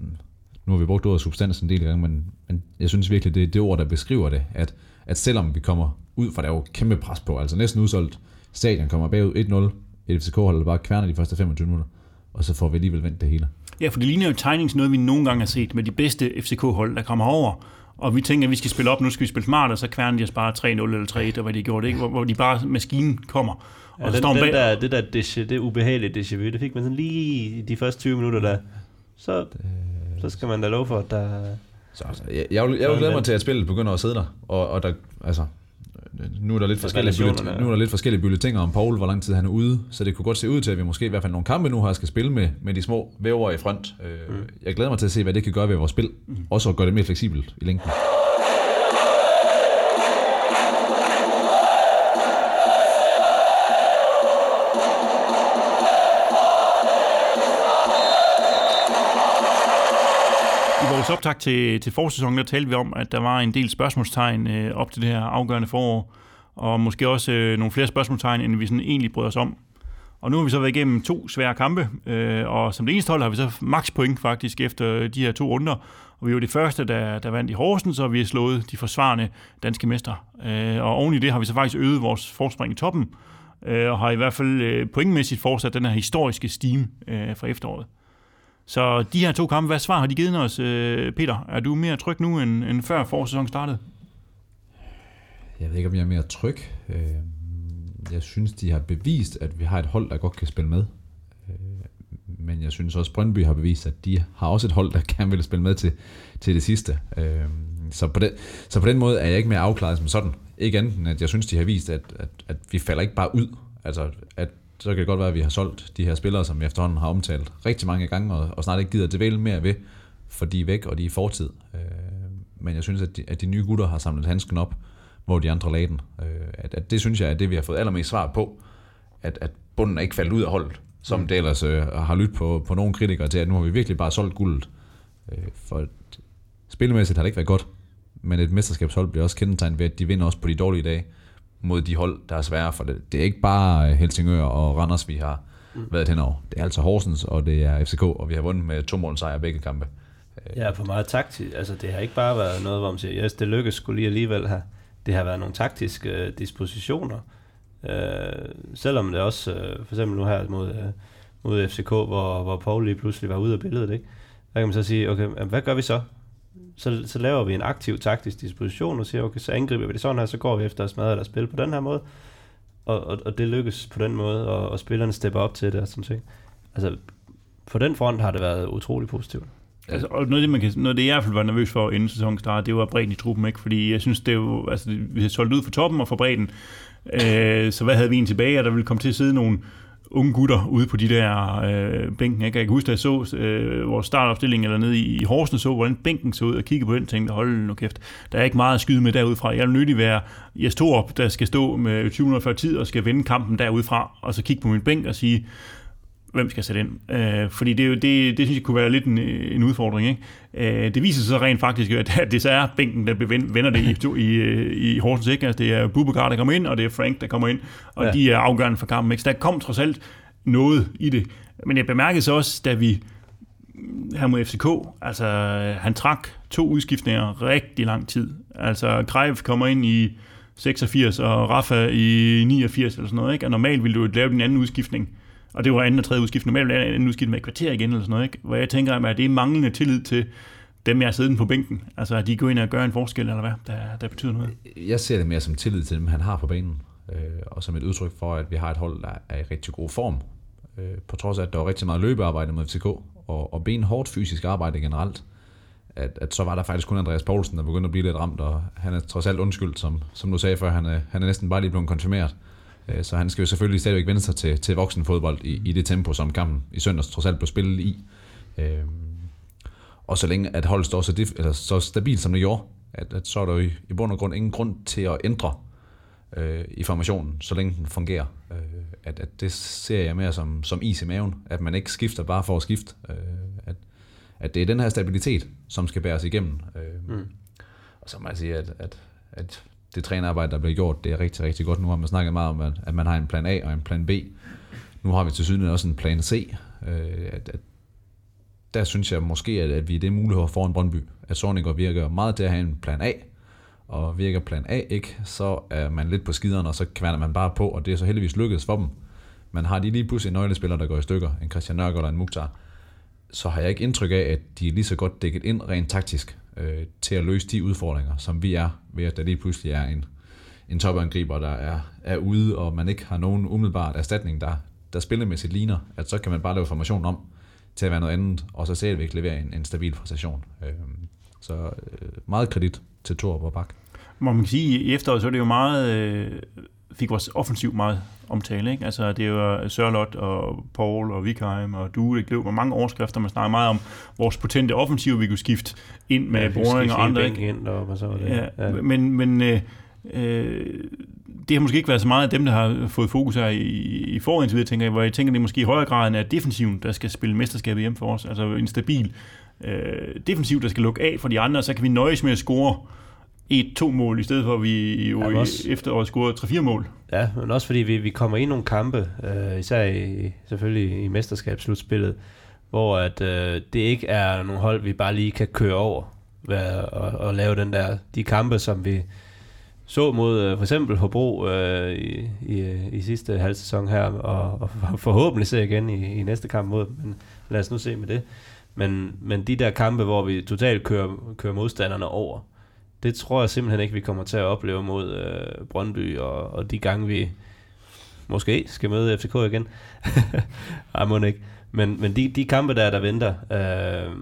nu har vi brugt ordet substans en del gange, men, men jeg synes virkelig, det er det ord, der beskriver det, at, at selvom vi kommer ud, for der er jo kæmpe pres på, altså næsten udsolgt, stadion kommer bagud 1-0, et FCK-hold, der bare kværner de første 25 minutter, og så får vi alligevel vendt det hele. Ja, for det ligner jo timing noget, vi nogle gange har set med de bedste FCK-hold, der kommer over. Og vi tænker, at vi skal spille op, nu skal vi spille smart, og så kværner de os bare 3-0 eller 3-1, og hvad de gjorde, det, ikke? Hvor, hvor de bare, maskinen kommer. Og Ja, den, står den bag, der, det der déjà, det ubehagelige déjà vu, det fik man sådan lige i de første 20 minutter der. Så, så skal man da love for, at der... Så altså, jeg, jeg, vil, jeg vil glæde mig til, at spillet begynder at sidde der, og, og der, altså, nu er der lidt forskellige, bullet, nu er der lidt forskellige bulletiner om Paul, hvor lang tid han er ude, så det kunne godt se ud til, at vi måske i hvert fald nogle kampe nu her skal spille med, med de små væver i front. Øh, mm. Jeg glæder mig til at se, hvad det kan gøre ved vores spil, mm. også at gøre det mere fleksibelt i længden. Vores optag til, til forsæsonen, der talte vi om, at der var en del spørgsmålstegn øh, op til det her afgørende forår, og måske også øh, nogle flere spørgsmålstegn, end vi sådan egentlig brød os om. Og nu har vi så været igennem to svære kampe, øh, og som det eneste hold har vi så max point faktisk efter de her to runder. Og vi var det første, der, der vandt i Horsens, og vi har slået de forsvarende danske mestre. Øh, og oven i det har vi så faktisk øget vores forspring i toppen, øh, og har i hvert fald øh, pointmæssigt fortsat den her historiske steam øh, fra efteråret. Så de her to kampe, hvad svar har de givet os, øh, Peter? Er du mere tryg nu, end, end før forårssæsonen startede? Jeg ved ikke, om jeg er mere tryg. Øh, jeg synes, de har bevist, at vi har et hold, der godt kan spille med. Øh, men jeg synes også, Brøndby har bevist, at de har også et hold, der gerne vil spille med til, til det sidste. Så på, den, så på den måde er jeg ikke mere afklaret som sådan. Ikke andet end, at jeg synes, de har vist, at, at, at vi falder ikke bare ud. Altså, at så kan det godt være, at vi har solgt de her spillere, som vi efterhånden har omtalt rigtig mange gange, og, og snart ikke gider det vel mere ved, for de er væk, og de er i fortid. Øh, Men jeg synes, at de, at de nye gutter har samlet handsken op, hvor de andre lagde den. Øh, At, at det synes jeg er det, vi har fået allermest svar på, at, at bunden er ikke faldet ud af holdet, som mm. det ellers øh, har lyttet på, på nogle kritikere til, at nu har vi virkelig bare solgt guldet. Øh, For spillemæssigt har det ikke været godt, men et mesterskabshold bliver også kendetegnet ved, at de vinder også på de dårlige dage mod de hold, der er svære, for det, det er ikke bare øh, Helsingør og Randers, vi har mm. været henover. Det er altså Horsens, og det er FCK, og vi har vundet med to mål sejr begge kampe. Ja, på meget taktisk. Altså, det har ikke bare været noget, hvor man siger, yes, det lykkes skulle lige alligevel her. Det har været nogle taktiske øh, dispositioner. Øh, selvom det også, øh, for eksempel nu her mod, øh, mod FCK, hvor, hvor Paul lige pludselig var ude af billedet, ikke? der kan man så sige, okay, hvad gør vi så? Så? Så laver vi en aktiv taktisk disposition og siger, okay, så angriber vi det sådan her, så går vi efter at smadre deres spil på den her måde. Og, og, og det lykkes på den måde, og, og spillerne stepper op til det og sådan ting. Altså, på den front har det været utrolig positivt. Altså, og noget af det, man kan, noget af det, jeg i hvert fald var nervøs for, inden sæsonen startede, det var bredden i truppen, ikke? Fordi jeg synes, det er jo, altså, vi har solgt ud for toppen og for bredden. Øh, så hvad havde vi en tilbage? Og der ville komme til at sidde nogle unge gutter ude på de der øh, bænken. Ikke? Jeg kan huske, at jeg så øh, vores startopstilling eller nede i, i Horsens, så hvordan bænken så ud, og kiggede på den og tænkte, hold nu kæft, der er ikke meget at skyde med derudfra. Jeg vil nødig være Jes Torup, der skal stå med 2040 tid og skal vinde kampen derudfra, og så kigge på min bænk og sige, hvem skal sætte ind. Øh, fordi det, det, det synes jeg kunne være lidt en, en udfordring. Ikke? Øh, det viser sig så rent faktisk, at, at det så er bænken, der vender det i, i, i Horsens. Ikke? Altså, det er Bubakar, der kommer ind, og det er Frank, der kommer ind, og ja. de er afgørende for kampen. Ikke? Så der kom trods alt noget i det. Men jeg bemærkede så også, da vi her mod FCK, altså han trak to udskiftninger rigtig lang tid. Altså Greif kommer ind i 86, og Rafa i 89 eller sådan noget, ikke? Og normalt ville du lave den anden udskiftning, og det var anden og tredje udskiftning, normalt er anden udskift med et kvarter igen eller sådan noget, ikke? Hvor jeg tænker, at det er manglende tillid til dem, jeg sidder på bænken. Altså, at de går ind og gør en forskel, eller hvad, der, der betyder noget. Jeg ser det mere som tillid til dem, han har på banen. Øh, og som et udtryk for, at vi har et hold, der er i rigtig god form. Øh, på trods af, at der var rigtig meget løbearbejde med FCK, og, og benhårdt fysisk arbejde generelt, at, at så var der faktisk kun Andreas Poulsen, der begyndte at blive lidt ramt, og han er trods alt undskyldt, som, som du sagde før, han er, han er næsten bare lige blevet konfirmeret. Øh, så han skal jo selvfølgelig stadigvæk vende sig til, til voksenfodbold i, i det tempo, som kampen i søndags trods alt blev spillet i. Øh, og så længe at holdet står så, dif, eller så stabilt, som det gjorde, at, at så er der jo i, i bund og grund ingen grund til at ændre øh, i formationen, så længe den fungerer. Øh, at, at det ser jeg mere som, som is i maven, at man ikke skifter bare for at skifte. Øh, at, at det er den her stabilitet, som skal bæres igennem. Øh, mm. Og så må jeg sige, at, at, at det trænerarbejde, der bliver gjort, det er rigtig, rigtig godt. Nu har man snakket meget om, at, man har en plan A og en plan B. Nu har vi til synligheden også en plan C. Øh, at, at der synes jeg måske, at, at vi er det mulighed for en Brøndby. At og virker meget til at have en plan A, og virker plan A ikke, så er man lidt på skideren, og så kværner man bare på, og det er så heldigvis lykkedes for dem. Man har de lige pludselig en nøglespiller, der går i stykker, en Christian Nørgaard eller en Mukhtar, så har jeg ikke indtryk af, at de er lige så godt dækket ind rent taktisk øh, til at løse de udfordringer, som vi er, ved at der lige pludselig er en, en topangriber, der er, er ude, og man ikke har nogen umiddelbart erstatning, der, der spillemæssigt ligner, at så kan man bare lave formationen om til at være noget andet, og så stadigvæk levere en, en stabil præstation. Øh, så øh, meget kredit til Thor og Bak. Må man sige, i efteråret så er det jo meget, øh, fik vores offensiv meget omtale. Ikke? Altså, det var Sørlot og Paul og Vikheim og du, det blev mange overskrifter. Man snakker meget om vores potente offensiv, vi kunne skifte ind med ja, Boring og andre. Ikke? Ind og, og så var det. Ja, ja. Men, men øh, øh, det har måske ikke været så meget af dem, der har fået fokus her i, i forhånd videre, tænker jeg, hvor jeg tænker, det er måske i højere grad end defensiven, der skal spille mesterskabet hjem for os. Altså en stabil øh, defensiv, der skal lukke af for de andre, så kan vi nøjes med at score et to mål, i stedet for at vi jo ja, også, i efteråret scorede 3-4 mål. Ja, men også fordi vi, vi kommer i nogle kampe, øh, især i, selvfølgelig i mesterskabsslutspillet, hvor at, øh, det ikke er nogle hold, vi bare lige kan køre over ved, og, og lave den der, de kampe, som vi så mod øh, for eksempel Hobro øh, i, i, i sidste halv sæson her, og, og forhåbentlig se igen i, i næste kamp mod men lad os nu se med det. Men, men de der kampe, hvor vi totalt kører, kører modstanderne over, det tror jeg simpelthen ikke, vi kommer til at opleve mod øh, Brøndby, og, og de gange vi måske skal møde FCK igen. Ej, må ikke. Men, men de, de kampe der, der venter, øh,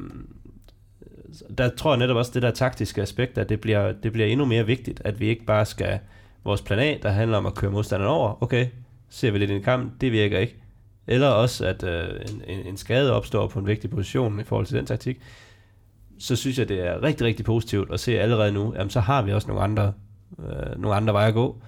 der tror jeg netop også, det der taktiske aspekt, at det bliver, det bliver endnu mere vigtigt, at vi ikke bare skal, vores plan A, der handler om at køre modstanderen over, okay, ser vi lidt i en kamp, det virker ikke. Eller også, at øh, en, en, en skade opstår på en vigtig position i forhold til den taktik så synes jeg, det er rigtig, rigtig positivt at se allerede nu, jamen så har vi også nogle andre, øh, nogle andre veje at gå,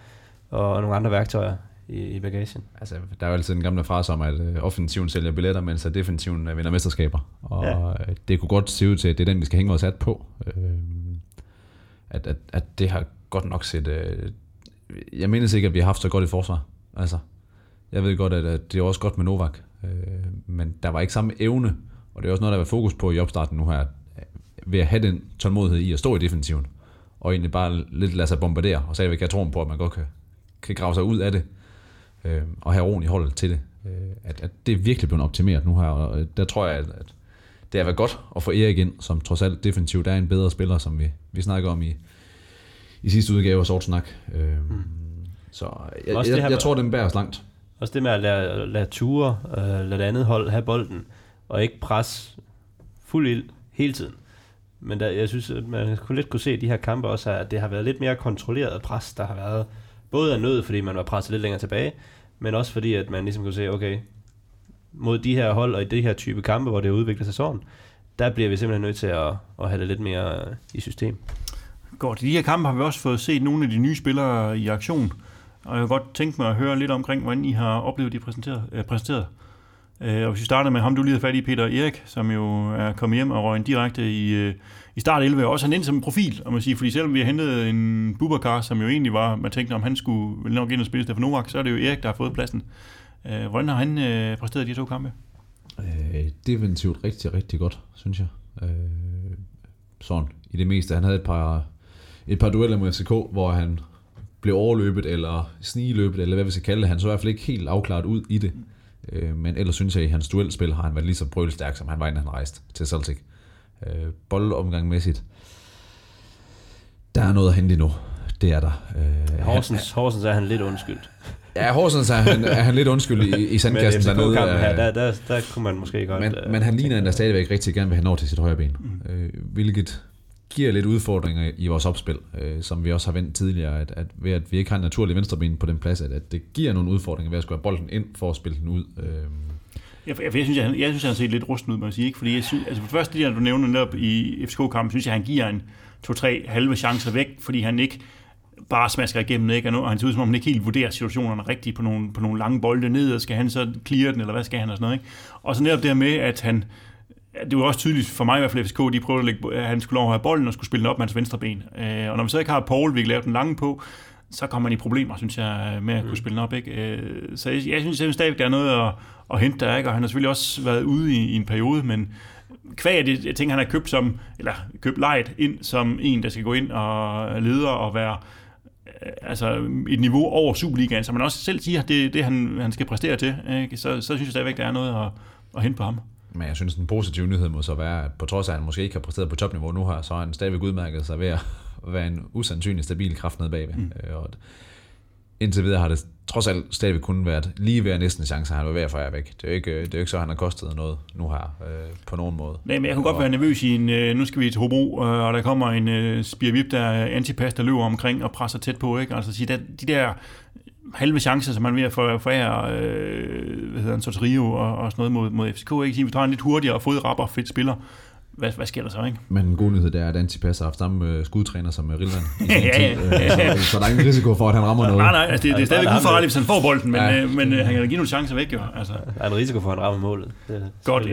og nogle andre værktøjer i, i bagagen. Altså, der er jo altid en gamle frase om, at øh, offensiven sælger billetter, mens defensiven øh, vinder mesterskaber. Og ja. Øh, det kunne godt se ud til, at det er den, vi skal hænge vores hat på. Øh, at, at, at det har godt nok set... Øh, jeg mener sikkert, at vi har haft så godt et forsvar. Altså, jeg ved godt, at, at det er også godt med Novak, øh, men der var ikke samme evne, og det er også noget, der var fokus på i opstarten nu her, ved at have den tålmodighed i at stå i defensiven, og egentlig bare lidt lade sig bombardere, og så jeg kan tro på, at man godt kan, kan grave sig ud af det, øh, og have roen i holdet til det. Øh, at, at det er virkelig blevet optimeret nu her, og der tror jeg, at, at det har været godt at få Erik ind, som trods alt defensivt er en bedre spiller, som vi, vi snakker om i, i sidste udgave af Sort Snak. Øh, mm. Så jeg, jeg, jeg, jeg tror, den bærer os langt. Også det med at lade, lade ture, uh, lade det andet hold have bolden, og ikke presse fuld ild hele tiden. Men der, jeg synes, at man kunne lidt kunne se i de her kampe også, at det har været lidt mere kontrolleret pres, der har været både af nød, fordi man var presset lidt længere tilbage, men også fordi, at man ligesom kunne se, okay, mod de her hold og i det her type kampe, hvor det udvikler sig sådan, der bliver vi simpelthen nødt til at, at have det lidt mere øh, i system. Godt. I de her kampe har vi også fået set nogle af de nye spillere i aktion, og jeg vil godt tænke mig at høre lidt omkring, hvordan I har oplevet de præsenteret. Øh, præsenteret. Øh, og hvis vi starter med ham, du lige har fat i, Peter Erik, som jo er kommet hjem og røg direkte i, øh, i start 11, og også han ind som en profil, om man siger, fordi selvom vi har hentet en Bubakar, som jo egentlig var, man tænkte, om han skulle vel nok ind og spille Stefan Novak, så er det jo Erik, der har fået pladsen. Øh, hvordan har han øh, præsteret de to kampe? Øh, definitivt rigtig, rigtig godt, synes jeg. Øh, sådan, i det meste. Han havde et par, et par dueller med FCK, hvor han blev overløbet, eller snigeløbet, eller hvad vi skal kalde det. Han så i hvert fald ikke helt afklaret ud i det. Øh, men ellers synes jeg, at i hans duelspil har han været lige så brølstærk, som han var, inden han rejste til Celtic. Øh, boldomgangmæssigt, der er noget at hente endnu. Det er der. Øh, Horsens, Horsens er han lidt undskyldt. Ja, Horsens er han, er han lidt undskyld i, i sandkassen dernede. Her, der, der, der kunne man måske godt... Men, uh, men han ligner en, der stadigvæk rigtig gerne vil have nået til sit højre ben. Mm. Øh, hvilket giver lidt udfordringer i vores opspil, øh, som vi også har vendt tidligere, at, at ved at vi ikke har en naturlig venstreben på den plads, at, at det giver nogle udfordringer ved at skulle have bolden ind for at spille den ud. Øh. Jeg, jeg, jeg, synes, jeg, jeg synes, han ser lidt rusten ud, må jeg sige. Ikke? Fordi jeg synes, altså for det første, det der, du nævner netop i FCK-kampen, synes jeg, han giver en to-tre halve chancer væk, fordi han ikke bare smasker igennem, ikke? og han ser ud som om, han ikke helt vurderer situationerne rigtigt på nogle, på nogle lange bolde ned, og skal han så clear den, eller hvad skal han, og sådan noget. Ikke? Og så netop det med, at han, det var også tydeligt for mig i hvert fald, FCK, de prøvede at, lægge, at han skulle lov at have bolden og skulle spille den op med hans venstre ben. Øh, og når vi så ikke har Paul, vi kan lave den lange på, så kommer man i problemer, synes jeg, med at kunne mm. spille den op. Ikke? Øh, så jeg, jeg synes, at stadigvæk, der er noget at, at hente der, ikke? og han har selvfølgelig også været ude i, i en periode, men kvæg det, jeg tænker, han har købt som, eller købt lejet ind som en, der skal gå ind og leder og være Øh, altså et niveau over Superligaen, som man også selv siger, det det, han, han skal præstere til, ikke? Så, så synes jeg stadigvæk, der er noget at, at hente på ham. Men jeg synes, den positive nyhed må så være, at på trods af, at han måske ikke har præsteret på topniveau nu her, så har han stadigvæk udmærket sig ved at være en usandsynlig stabil kraft nede bagved. Mm. Øh, og indtil videre har det trods alt stadigvæk kun været lige ved næsten en chance, han var ved at fejre væk. Det er jo ikke, det er jo ikke så, han har kostet noget nu her øh, på nogen måde. Nej, men jeg kunne godt være nervøs i en, øh, nu skal vi til Hobro, øh, og der kommer en øh, spirvip, der er antipas, der løber omkring og presser tæt på. Ikke? Altså sige, de der halve chancer, som man er ved at forære øh, hvad hedder han, Soterio og, og sådan noget mod, mod FCK. Ikke? Sige, vi tager en lidt hurtigere fodrapper fedt spiller hvad, hvad sker der så, ikke? Men en god nyhed det er, at Antipas har haft samme øh, skudtræner som øh, Rilvan. ja, ja, ja. Så, så, der er ingen risiko for, at han rammer noget. Nej, nej, altså, det, det er stadigvæk ufarligt, hvis han får bolden, men, ja. øh, men øh, han kan give nogle chancer væk, jo. Altså. Der er en risiko for, at han rammer målet. Det, Godt.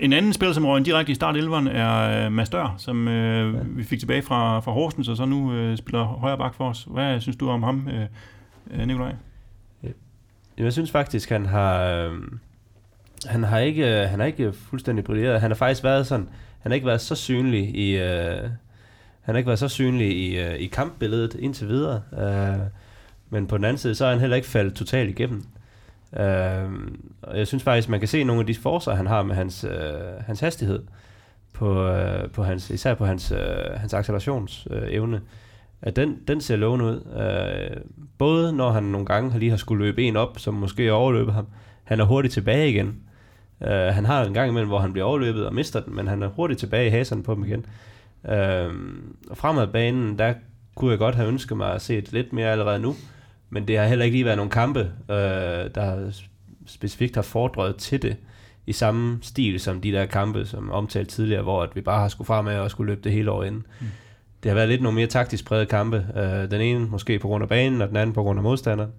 En anden spiller, som røg direkte i start 11'eren, er Mads Dør, som øh, ja. vi fik tilbage fra, fra Horsens, og så nu øh, spiller højre bak for os. Hvad synes du om ham, øh, Øh, Nikolaj? Jeg synes faktisk, han har... Øh, han har ikke, øh, han har ikke fuldstændig brilleret. Han har faktisk været sådan han har ikke været så synlig i, øh, han har ikke været så synlig i, øh, i kampbilledet indtil videre. Øh, men på den anden side, så er han heller ikke faldet totalt igennem. Øh, og jeg synes faktisk, man kan se nogle af de forser, han har med hans, øh, hans hastighed, på, øh, på hans, især på hans, øh, hans accelerationsevne, øh, at den, den ser lovende ud. Øh, både når han nogle gange lige har skulle løbe en op, som måske overløbet ham, han er hurtigt tilbage igen. Øh, han har en gang imellem, hvor han bliver overløbet og mister den, men han er hurtigt tilbage i haserne på dem igen. Øh, og fremad banen, der kunne jeg godt have ønsket mig at se lidt mere allerede nu, men det har heller ikke lige været nogle kampe, øh, der specifikt har fordret til det i samme stil som de der kampe, som omtalt tidligere, hvor at vi bare har skulle frem med og skulle løbe det hele over inden. Mm. Det har været lidt nogle mere taktisk præget kampe. Øh, den ene måske på grund af banen, og den anden på grund af modstanderen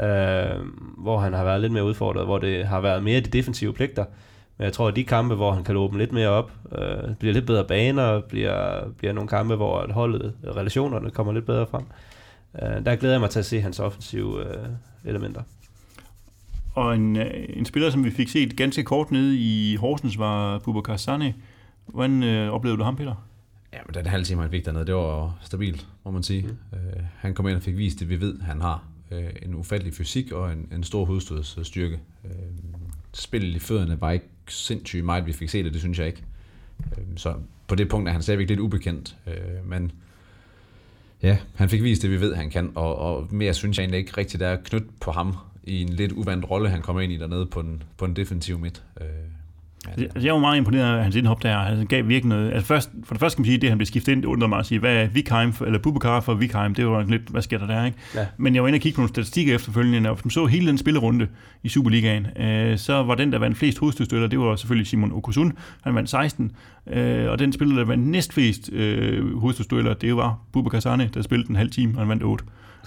øh, hvor han har været lidt mere udfordret, hvor det har været mere de defensive pligter. Men jeg tror, at de kampe, hvor han kan åbne lidt mere op, øh, bliver lidt bedre baner, bliver, bliver nogle kampe, hvor holdet, relationerne kommer lidt bedre frem. Øh, der glæder jeg mig til at se hans offensive øh, elementer. Og en, øh, en spiller, som vi fik set ganske kort nede i Horsens, var Bubakar Sane. Hvordan øh, oplevede du ham, Peter? Ja, men den halve time, han fik dernede, det var stabilt, må man sige. Mm. Øh, han kom ind og fik vist det, vi ved, han har øh, en ufattelig fysik og en, en stor hovedstødsstyrke. Øh, spillet i fødderne var ikke sindssygt meget, vi fik set det, det synes jeg ikke. Øh, så på det punkt er han stadigvæk lidt ubekendt, øh, men ja, han fik vist det, vi ved, han kan, og, og mere synes jeg egentlig ikke rigtigt, der er knyttet på ham i en lidt uvandt rolle, han kommer ind i dernede på en, på en defensiv midt. Øh. Jeg var meget imponeret af hans indhop der. Han gav virkelig noget. Altså først, for det første kan man sige, at det, han blev skiftet ind, det undrer mig at sige, hvad er Vikheim, for, eller Bubakar for Vikheim, det var lidt, hvad sker der der, ikke? Ja. Men jeg var inde og kigge på nogle statistikker efterfølgende, og hvis man så hele den spillerunde i Superligaen, øh, så var den, der vandt flest hovedstødstøtter, det var selvfølgelig Simon Okusun, han vandt 16, øh, og den spiller, der vandt næstflest øh, hovedstødstøtter, det var Bubakar Sane, der spillede en halv time, og han vandt 8.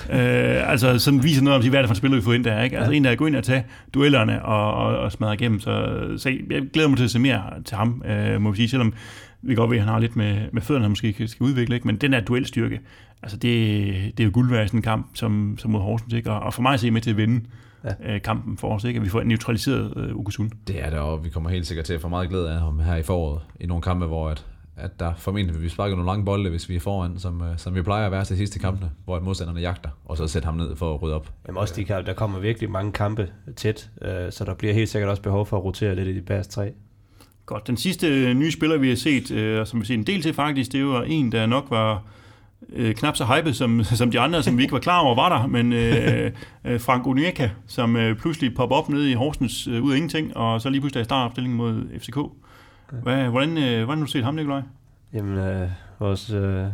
øh, altså, som viser noget om, hvad er det for en spiller, vi får ind der, ikke? Altså, ja. en, der er gået ind og tage duellerne og, og, og smadre igennem, så, så jeg glæder mig til at se mere til ham, øh, må vi sige, selvom vi godt ved, at han har lidt med, med fødderne, han måske skal udvikle, ikke? men den der duelstyrke, altså det, det er jo guld værd i sådan en kamp, som, som mod Horsens, ikke? Og, og for mig at se med til at vinde ja. øh, kampen for os, ikke? at vi får neutraliseret øh, Okusun. Det er det, og vi kommer helt sikkert til at få meget glæde af ham her i foråret, i nogle kampe, hvor at, at der formentlig vil vi sparke nogle lange bolde, hvis vi er foran, som, øh, som vi plejer at være til sidste kampene, hvor at modstanderne jagter, og så sætte ham ned for at rydde op. Jamen også de kampe, der kommer virkelig mange kampe tæt, øh, så der bliver helt sikkert også behov for at rotere lidt i de bedste tre. Godt. Den sidste øh, nye spiller, vi har set, øh, og som vi har set en del til faktisk, det var en, der nok var øh, knap så hyped som, som de andre, som vi ikke var klar over var der, men øh, øh, Frank Onyeka, som øh, pludselig popper op nede i Horsens øh, ud af ingenting, og så lige pludselig er i startopstillingen mod FCK. Hvad, hvordan, øh, hvordan har du set ham, Nikolaj? Jamen, øh, vores øh,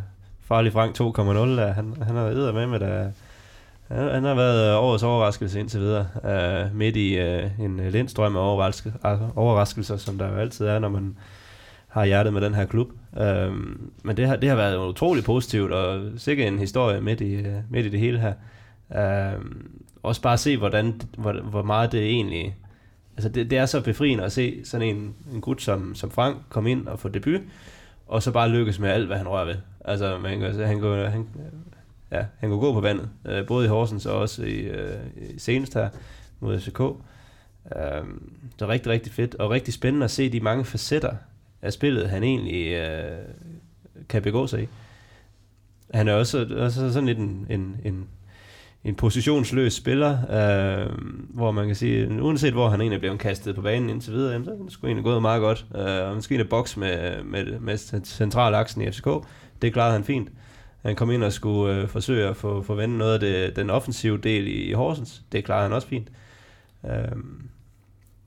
farlige Frank 2.0, der, han, han har været med med, der, han, han har været øh, årets overraskelse indtil videre, øh, midt i øh, en øh, lindstrøm af overraske, altså, overraskelser, som der jo altid er, når man har hjertet med den her klub. Øh, men det har, det har været utrolig positivt, og sikkert en historie midt i, øh, midt i det hele her. Øh, også bare se, hvordan, hvor, hvor meget det egentlig... Altså det, det er så befriende at se sådan en, en gut som, som Frank komme ind og få debut, og så bare lykkes med alt, hvad han rører ved. Altså, man kan, han, går, han, ja, han kunne gå på vandet, øh, både i Horsens og også i, øh, i senest her mod FCK. Øh, det er rigtig, rigtig fedt, og rigtig spændende at se de mange facetter af spillet, han egentlig øh, kan begå sig i. Han er også, også sådan lidt en, en, en, en positionsløs spiller, øh, hvor man kan sige, uanset hvor han egentlig blev kastet på banen indtil videre, jamen, så er det sgu egentlig gået meget godt. Øh, skal ind i boks med, med, med centralaksen i FCK. Det klarede han fint. Han kom ind og skulle øh, forsøge at få, få vendt noget af det, den offensive del i, i Horsens. Det klarede han også fint. Øh,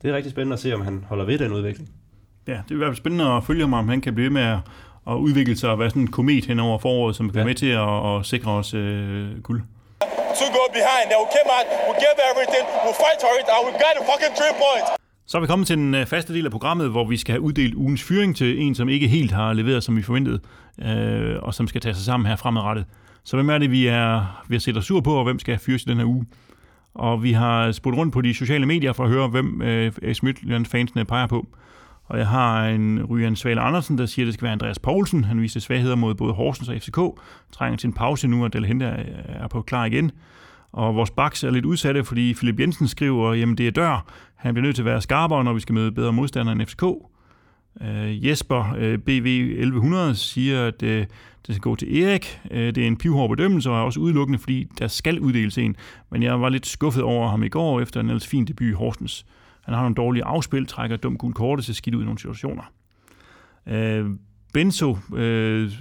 det er rigtig spændende at se, om han holder ved den udvikling. Ja, det er i hvert fald spændende at følge ham, om han kan blive med at, at udvikle sig og være sådan en komet hen over foråret, som kan ja. være med til at, at sikre os øh, guld were behind, they will came out, we give everything, we fight for it, and we got a fucking three points. Så er vi kommet til den øh, faste del af programmet, hvor vi skal have uddelt ugens fyring til en, som ikke helt har leveret, som vi forventede, øh, og som skal tage sig sammen her fremadrettet. Så hvem er det, vi, er, vi har set os sur på, og hvem skal fyres i den her uge? Og vi har spurgt rundt på de sociale medier for at høre, hvem øh, Midtjylland-fansene peger på. Og jeg har en Ryan Svale Andersen, der siger, at det skal være Andreas Poulsen. Han viste svagheder mod både Horsens og FCK. Trænger til en pause nu, og Delhente er på klar igen. Og vores baks er lidt udsatte, fordi Philip Jensen skriver, at det er dør. Han bliver nødt til at være skarpere, når vi skal møde bedre modstandere end FCK. Uh, øh, Jesper uh, BV 1100 siger, at uh, det skal gå til Erik. Uh, det er en pivhård bedømmelse, og også udelukkende, fordi der skal uddeles en. Men jeg var lidt skuffet over ham i går, efter en ellers fin debut i Horsens. Han har nogle dårlige afspil, trækker dumt gul kort, til skidt ud i nogle situationer. Uh, Benzo uh,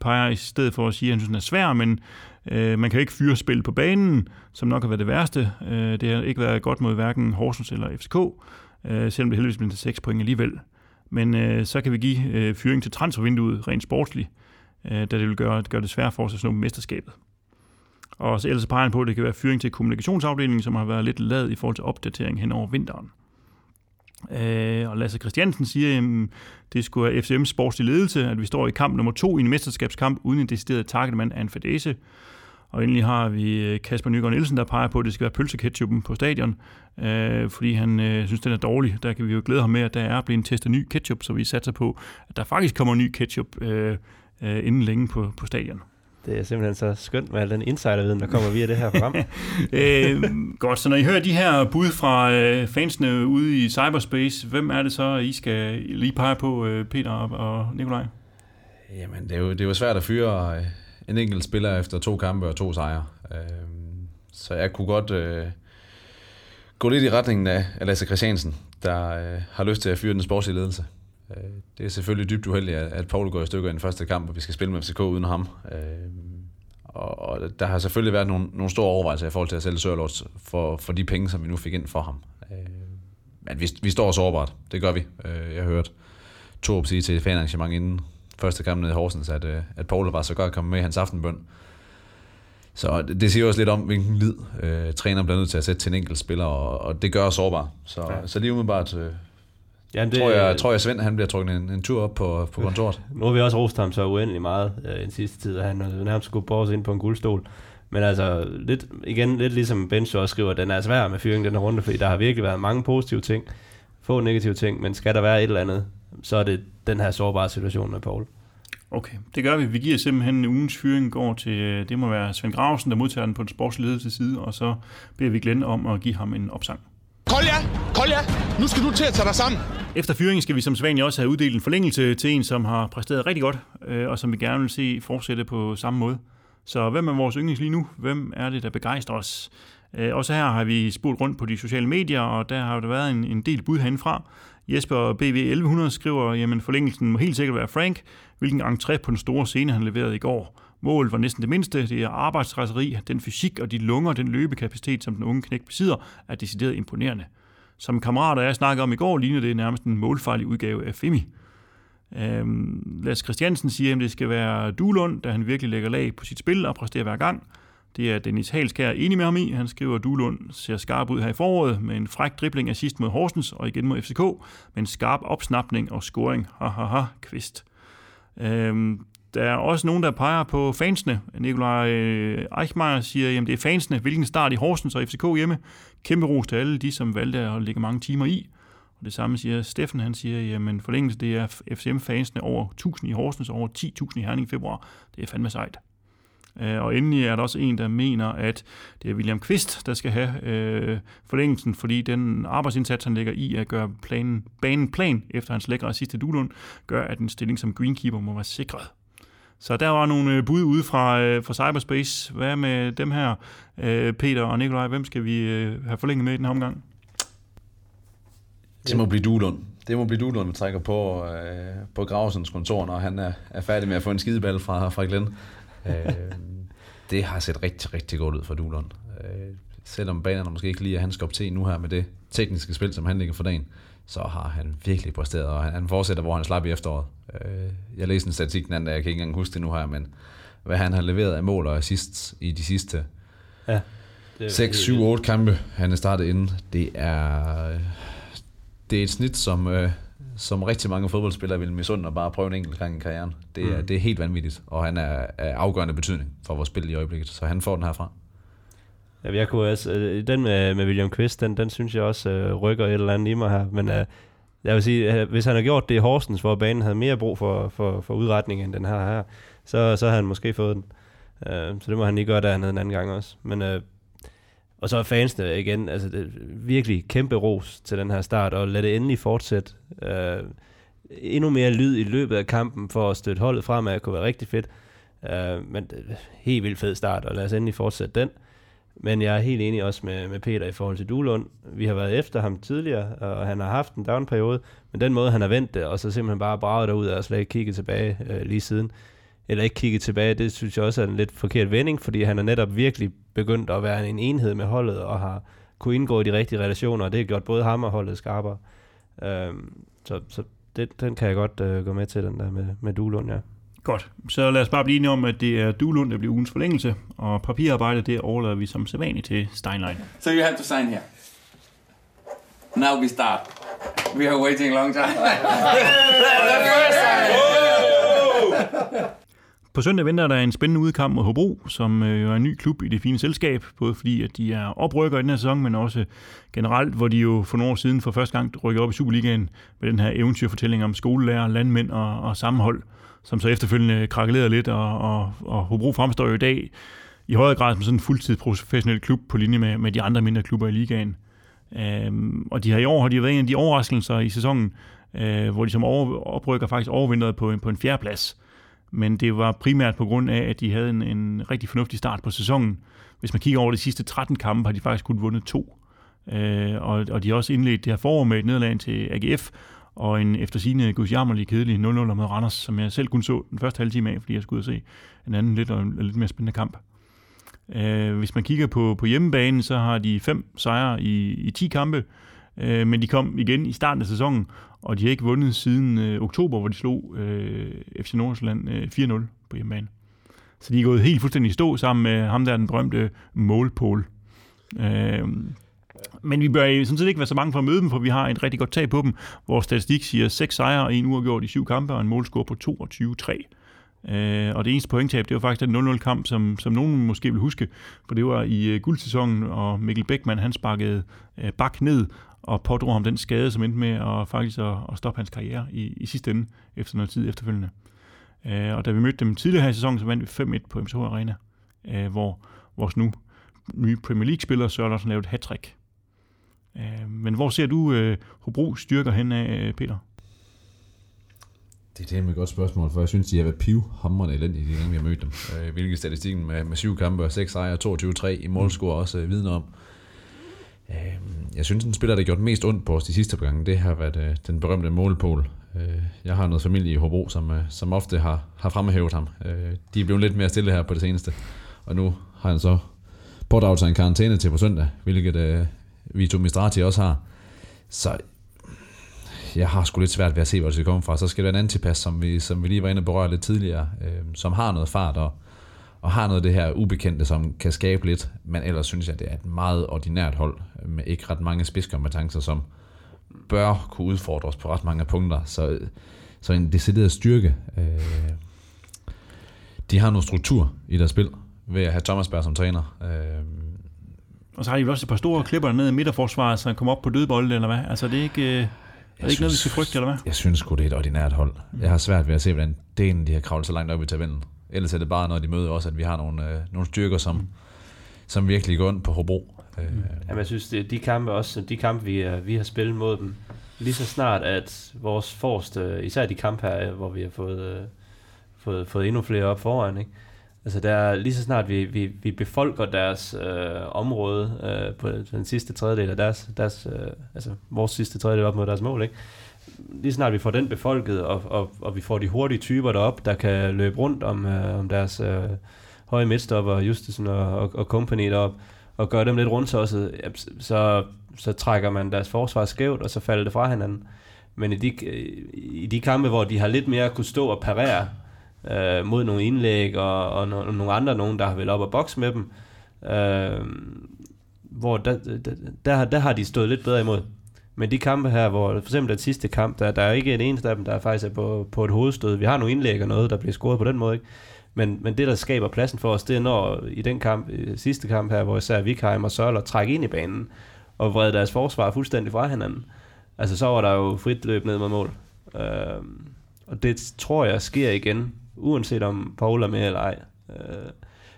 peger i stedet for at sige, at han synes, den er svær, men Øh, man kan ikke fyre spil på banen, som nok har været det værste. Øh, det har ikke været godt mod hverken Horsens eller FCK, øh, selvom det heldigvis blev til 6 point alligevel. Men øh, så kan vi give øh, fyring til transfervinduet rent sportsligt, øh, da det vil gøre, gøre det svært for os at slå mesterskabet. Og så ellers peger han på, at det kan være fyring til kommunikationsafdelingen, som har været lidt lad i forhold til opdatering hen over vinteren. Øh, og Lasse Christiansen siger, at det skulle være FCM's sportslige ledelse, at vi står i kamp nummer to i en mesterskabskamp uden en decideret targetmand af en fadese. Og endelig har vi øh, Kasper Nygaard Nielsen, der peger på, at det skal være pølseketchupen på stadion, øh, fordi han øh, synes, den er dårlig. Der kan vi jo glæde ham med, at der er blevet testet ny ketchup, så vi satser på, at der faktisk kommer ny ketchup øh, øh, inden længe på, på stadion. Det er simpelthen så skønt med al den insiderviden, der kommer via det her program. øh, godt, så når I hører de her bud fra øh, fansene ude i cyberspace, hvem er det så, I skal lige pege på, øh, Peter og Nikolaj? Jamen, det er, jo, det er jo svært at fyre øh, en enkelt spiller efter to kampe og to sejre. Øh, så jeg kunne godt øh, gå lidt i retningen af, Lasse Christiansen, der øh, har lyst til at fyre den sportslige ledelse. Øh, det er selvfølgelig dybt uheldigt, at Paul går i stykker i den første kamp, og vi skal spille med FCK uden ham. Øh, og der har selvfølgelig været nogle, nogle store overvejelser i forhold til at sælge Sørlords for, for de penge, som vi nu fik ind for ham. Øh, men vi, vi står sårbart. Det gør vi. Jeg har hørt Torp sige til et fanarrangement inden første kamp nede i Horsens, at, at Paul var så godt kommet med i hans aftenbøn. Så det, det siger også lidt om, hvilken lid øh, træneren bliver nødt til at sætte til en enkelt spiller, og, og det gør os sårbar. Så, ja. så lige umiddelbart øh, Jamen, det, tror, jeg, tror jeg, Svend han bliver trukket en, en tur op på, på kontoret. Nu har vi også rost ham så uendelig meget øh, den sidste tid, at han nærmest skulle borges ind på en guldstol. Men altså, lidt, igen, lidt ligesom Bench også skriver, den er svær med fyringen den her runde, fordi der har virkelig været mange positive ting, få negative ting, men skal der være et eller andet, så er det den her sårbare situation med Paul. Okay, det gør vi. Vi giver simpelthen ugens fyring går til, øh, det må være Svend Gravsen, der modtager den på den sportsledelse side, og så beder vi Glenn om at give ham en opsang. Kolja, Kolja, nu skal du til at tage dig sammen. Efter fyringen skal vi som sædvanligt også have uddelt en forlængelse til en, som har præsteret rigtig godt, øh, og som vi gerne vil se fortsætte på samme måde. Så hvem er vores yndlings lige nu? Hvem er det, der begejstrer os? Øh, også her har vi spurgt rundt på de sociale medier, og der har der været en, en del bud herindefra. Jesper BV 1100 skriver, jamen forlængelsen må helt sikkert være Frank, hvilken entré på den store scene han leverede i går. Målet var næsten det mindste, det er arbejdsrejseri, den fysik og de lunger, den løbekapacitet, som den unge knæk besidder, er decideret imponerende. Som kammerater jeg snakkede om i går, ligner det nærmest en målfarlig udgave af Femi. Øhm, Lars Christiansen siger, at det skal være Duelund, da han virkelig lægger lag på sit spil og præsterer hver gang. Det er Dennis Halskær enig med ham i. Han skriver, at Duelund ser skarp ud her i foråret med en fræk dribling af sidst mod Horsens og igen mod FCK, med en skarp opsnapning og scoring. Ha ha ha, kvist. Øhm, der er også nogen, der peger på fansene. Nikolaj øh, Eichmeier siger, at det er fansene. Hvilken start i Horsens og FCK hjemme. Kæmpe ros til alle de, som valgte at lægge mange timer i. Og det samme siger Steffen, han siger, jamen forlængelse det er FCM-fansene over 1000 i Horsens og over 10.000 i Herning i februar. Det er fandme sejt. Øh, og endelig er der også en, der mener, at det er William Kvist, der skal have øh, forlængelsen, fordi den arbejdsindsats, han lægger i at gøre planen, banen plan efter hans lækre sidste Dulund, gør, at en stilling som greenkeeper må være sikret. Så der var nogle øh, bud ude fra, øh, fra Cyberspace. Hvad med dem her, øh, Peter og Nikolaj? Hvem skal vi øh, have forlænget med i den her omgang? Det må blive Duelund. Det må blive Duelund, vi trækker på, øh, på Gravsens kontor, når han er, er færdig med at få en skideball fra, fra Glenn. øh, det har set rigtig, rigtig godt ud for Duelund. Øh, selvom banerne måske ikke lige er hans kop te nu her med det tekniske spil, som han ligger for dagen, så har han virkelig præsteret, og han, han fortsætter, hvor han slap i efteråret. Øh, jeg læste en statistik den anden dag, jeg kan ikke engang huske det nu her, men hvad han har leveret af mål og assist i de sidste Ja. 6, 7, 8 kampe, han er startet inden. Det er, det er et snit, som, øh, som rigtig mange fodboldspillere vil misunde og bare prøve en enkelt gang i karrieren. Det er, mm. det er helt vanvittigt, og han er af afgørende betydning for vores spil i øjeblikket, så han får den herfra. Ja, jeg kunne også, øh, den med, med William Quist, den, den synes jeg også øh, rykker et eller andet i mig her. Men øh, jeg vil sige, øh, hvis han har gjort det i Horsens, hvor banen havde mere brug for, for, for udretning end den her her, så, så har han måske fået den. Øh, så det må han lige gøre dernede en anden gang også. Men, øh, og så er fansene igen, altså det, virkelig kæmpe ros til den her start, og lad det endelig fortsætte. Øh, endnu mere lyd i løbet af kampen for at støtte holdet fremad, kunne være rigtig fedt. Øh, men helt vildt fed start, og lad os endelig fortsætte den. Men jeg er helt enig også med, med Peter i forhold til Duelund. Vi har været efter ham tidligere, og han har haft en down-periode, men den måde, han har vendt det, og så simpelthen bare braget derud og slet ikke kigget tilbage øh, lige siden, eller ikke kigget tilbage, det synes jeg også er en lidt forkert vending, fordi han er netop virkelig begyndt at være en enhed med holdet, og har kunne indgå i de rigtige relationer, og det har gjort både ham og holdet skarpere. Øhm, så så det, den kan jeg godt øh, gå med til, den der med, med Duelund, ja. Godt. Så lad os bare blive enige om, at det er Duelund, der bliver ugens forlængelse, og papirarbejdet, det overlader vi som sædvanligt til Steinlein. So you have to sign here. Now we start. We are waiting a long time. På søndag venter der en spændende udkamp mod Hobro, som øh, jo er en ny klub i det fine selskab, både fordi at de er oprykker i den her sæson, men også generelt, hvor de jo for nogle år siden for første gang rykker op i Superligaen med den her eventyrfortælling om skolelærer, landmænd og, og sammenhold, som så efterfølgende krakkelerede lidt, og, og, og Hobro fremstår jo i dag i højere grad som sådan en fuldtids professionel klub på linje med, med de andre mindre klubber i ligaen. Øhm, og de her i år har de været en af de overraskelser i sæsonen, øh, hvor de som over, oprykker faktisk overvintret på en, på en fjerdeplads. Men det var primært på grund af, at de havde en, en rigtig fornuftig start på sæsonen. Hvis man kigger over de sidste 13 kampe, har de faktisk kun vundet to. Øh, og, og de har også indledt det her forår med et nederlag til AGF, og en efter sine gudsjammerlig kedelig 0-0 mod Randers, som jeg selv kun så den første halve time af, fordi jeg skulle ud og se en anden lidt, og en lidt mere spændende kamp. Øh, hvis man kigger på, på hjemmebanen, så har de fem sejre i, i 10 kampe, øh, men de kom igen i starten af sæsonen, og de har ikke vundet siden øh, oktober, hvor de slog øh, FC Nordsjælland øh, 4-0 på hjemmebane. Så de er gået helt fuldstændig i stå sammen med ham der, den berømte målpål. Øh, men vi bør sådan set ikke være så mange for at møde dem, for vi har et rigtig godt tag på dem. Vores statistik siger 6 sejre og en uafgjort i syv kampe og en målscore på 22-3. Øh, og det eneste pointtab, det var faktisk den 0-0-kamp, som, som nogen måske vil huske, for det var i øh, guldsæsonen, og Mikkel Bækman, han sparkede øh, bak ned og pådrog ham den skade, som endte med at faktisk at, at stoppe hans karriere i, i sidste ende, efter noget tid efterfølgende. Øh, og da vi mødte dem tidligere her i sæsonen, så vandt vi 5-1 på MCH Arena, øh, hvor vores nu nye Premier League-spiller Sørensen lavede et hat Øh, men hvor ser du øh, Hobro styrker hen af, øh, Peter? Det er et godt spørgsmål, for jeg synes, de har været pivhamrende elendige, de gange vi har mødt dem. Øh, hvilket statistikken med, med syv kampe og seks sejre og 22-3 i målscore også øh, vidner om. Øh, jeg synes, den spiller, der har gjort mest ondt på os de sidste par gange, det har været øh, den berømte målpol. Øh, jeg har noget familie i Hobro, som, øh, som ofte har, har fremhævet ham. Øh, de er blevet lidt mere stille her på det seneste, og nu har han så pådraget sig en karantæne til på søndag, hvilket øh, Vito Mistrati også har. Så jeg har sgu lidt svært ved at se, hvor det skal komme fra. Så skal der en antipas, som vi, som vi lige var inde og berøre lidt tidligere, øh, som har noget fart og, og har noget af det her ubekendte, som kan skabe lidt. Men ellers synes jeg, det er et meget ordinært hold, med ikke ret mange spidskompetencer, som bør kunne udfordre os på ret mange punkter. Så, så en decideret styrke. Øh, de har noget struktur i deres spil, ved at have Thomas Berg som træner. Øh, og så har de også et par store klipper ned i midterforsvaret, så han kommer op på dødbolde, eller hvad? Altså, det er ikke... Øh er det ikke noget, vi skal frygte, eller hvad? Jeg synes sgu, det er et ordinært hold. Mm. Jeg har svært ved at se, hvordan delen de har kravlet så langt op i tabellen. Ellers er det bare, når de møder også, at vi har nogle, øh, nogle styrker, som, mm. som virkelig går ind på Hobro. Mm. Øh. Jamen, jeg synes, det er de kampe også, de kampe, vi, uh, vi har spillet mod dem, lige så snart, at vores forreste, især de kampe her, hvor vi har fået, uh, fået, fået endnu flere op foran, ikke? Altså der lige så snart vi, vi, vi befolker deres øh, område øh, på den sidste tredjedel af deres, deres øh, altså vores sidste tredjedel op mod deres mål, ikke? lige snart vi får den befolket, og, og, og vi får de hurtige typer derop, der kan løbe rundt om, øh, om deres øh, høje midtstopper, Justesen og, og, og company derop, og gøre dem lidt rundt så, så, så trækker man deres forsvar skævt, og så falder det fra hinanden. Men i de, øh, i de kampe, hvor de har lidt mere kunne stå og parere, øh, mod nogle indlæg og, og no, nogle andre, nogen der har været op og bokse med dem. Øh, hvor der, der, der, der har de stået lidt bedre imod. Men de kampe her, hvor for eksempel den sidste kamp, der, der er ikke en eneste af dem, der faktisk er på, på et hovedstød. Vi har nogle indlæg og noget, der bliver scoret på den måde. Ikke? Men, men det, der skaber pladsen for os, det er når i den kamp, sidste kamp her, hvor især Vikheim og Sørler trækker ind i banen og vrede deres forsvar fuldstændig fra hinanden. Altså så var der jo frit løb ned mod mål. Øh, og det tror jeg sker igen uanset om Paul er med eller ej. Øh,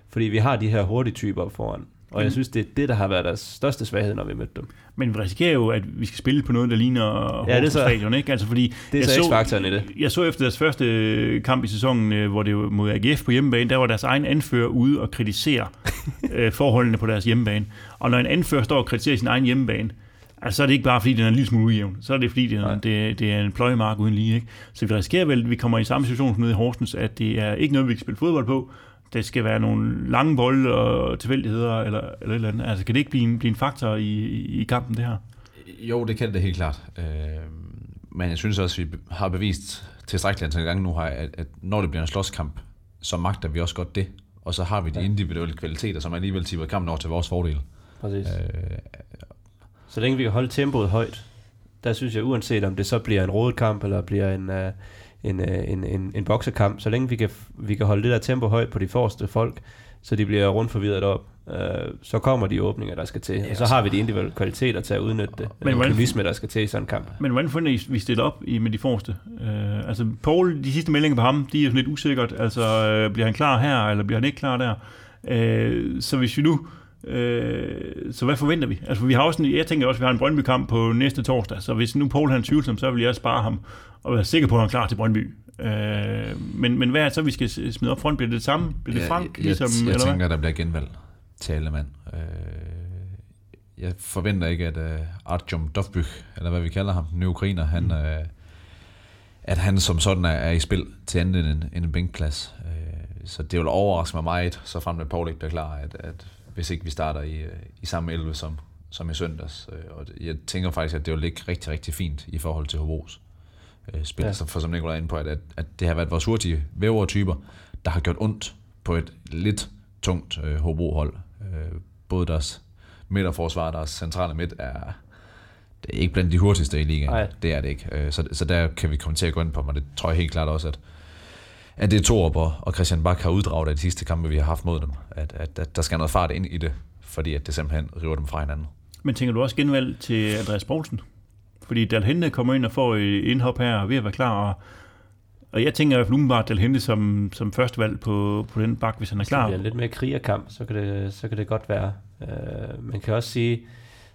fordi vi har de her hurtige typer foran. Og mm. jeg synes, det er det, der har været deres største svaghed, når vi mødte dem. Men vi risikerer jo, at vi skal spille på noget, der ligner ja, det er så, stadion, ikke? Altså, fordi det er så X-faktoren i det. Jeg så efter deres første kamp i sæsonen, øh, hvor det var mod AGF på hjemmebane, der var deres egen anfører ude og kritisere øh, forholdene på deres hjemmebane. Og når en anfører står og kritiserer sin egen hjemmebane, Altså, så er det ikke bare, fordi den er en lille smule ujævn. Så er det, fordi det er, det, det er en pløjemark uden lige. Ikke? Så vi risikerer vel, at vi kommer i samme situation som nede i Horsens, at det er ikke noget, vi kan spille fodbold på. Det skal være nogle lange bolde og tilfældigheder, eller, eller et eller andet. Altså, kan det ikke blive en, blive en faktor i, i kampen, det her? Jo, det kan det helt klart. Øh, men jeg synes også, at vi har bevist tilstrækkeligt antal gange nu, at, at når det bliver en slåskamp, så magter vi også godt det. Og så har vi de individuelle kvaliteter, som alligevel tipper kampen over til vores fordel. Præcis. Øh, så længe vi kan holde tempoet højt, der synes jeg, uanset om det så bliver en rådkamp, eller bliver en, uh, en, uh, en, en, en boksekamp, så længe vi kan, vi kan holde det der tempo højt på de forreste folk, så de bliver rundt forvirret op, uh, så kommer de åbninger, der skal til. Ja, og så har vi de individuelle kvaliteter til at udnytte det. Men den optimisme, der skal til i sådan en kamp. Men hvordan finder I, vi stiller op i, med de forreste? Uh, altså, Paul, de sidste meldinger på ham, de er sådan lidt usikkert. Altså, uh, bliver han klar her, eller bliver han ikke klar der? Uh, så hvis vi nu Øh, så hvad forventer vi? Altså, vi har også en, jeg tænker også, at vi har en Brøndby-kamp på næste torsdag, så hvis nu Paul han tvivlsom, så vil jeg spare ham og være sikker på, at han er klar til Brøndby. Øh, men, men hvad er det så, vi skal smide op front? Bliver det det samme? Bliver det Frank? Jeg, ligesom, jeg, jeg eller tænker, hvad? der bliver genvalg til alle mand. Øh, jeg forventer ikke, at uh, Artyom Dovbyk, eller hvad vi kalder ham, den ukrainer, han, mm. uh, at han som sådan er, er i spil til andet end en, en bænkplads. Uh, så det vil overraske mig meget, så frem med Paul ikke bliver klar, at, at hvis ikke vi starter i, i samme 11 som, som i søndags. Øh, og jeg tænker faktisk, at det vil ligge rigtig, rigtig fint i forhold til Hobros øh, spil. Ja. For som Nicolai er inde på, at, at, at det har været vores hurtige vævere-typer, der har gjort ondt på et lidt tungt øh, Hobro-hold. Øh, både deres midterforsvar og deres centrale midt er, det er ikke blandt de hurtigste i ligaen. Nej. Det er det ikke. Øh, Så, så der kan vi komme til at gå ind på, men det tror jeg helt klart også, at, at det er Torup og, og Christian Bak har uddraget af de sidste kampe, vi har haft mod dem. At, at, at der skal noget fart ind i det, fordi at det simpelthen river dem fra hinanden. Men tænker du også genvalg til Andreas Poulsen? Fordi Dal Hente kommer ind og får et indhop her og er ved at være klar. Og, og jeg tænker i hvert fald umiddelbart Dal Hente som, som første valg på, på den bak, hvis han er Hvis det klar. bliver lidt mere krigerkamp, så kan det, så kan det godt være. Øh, man kan også sige,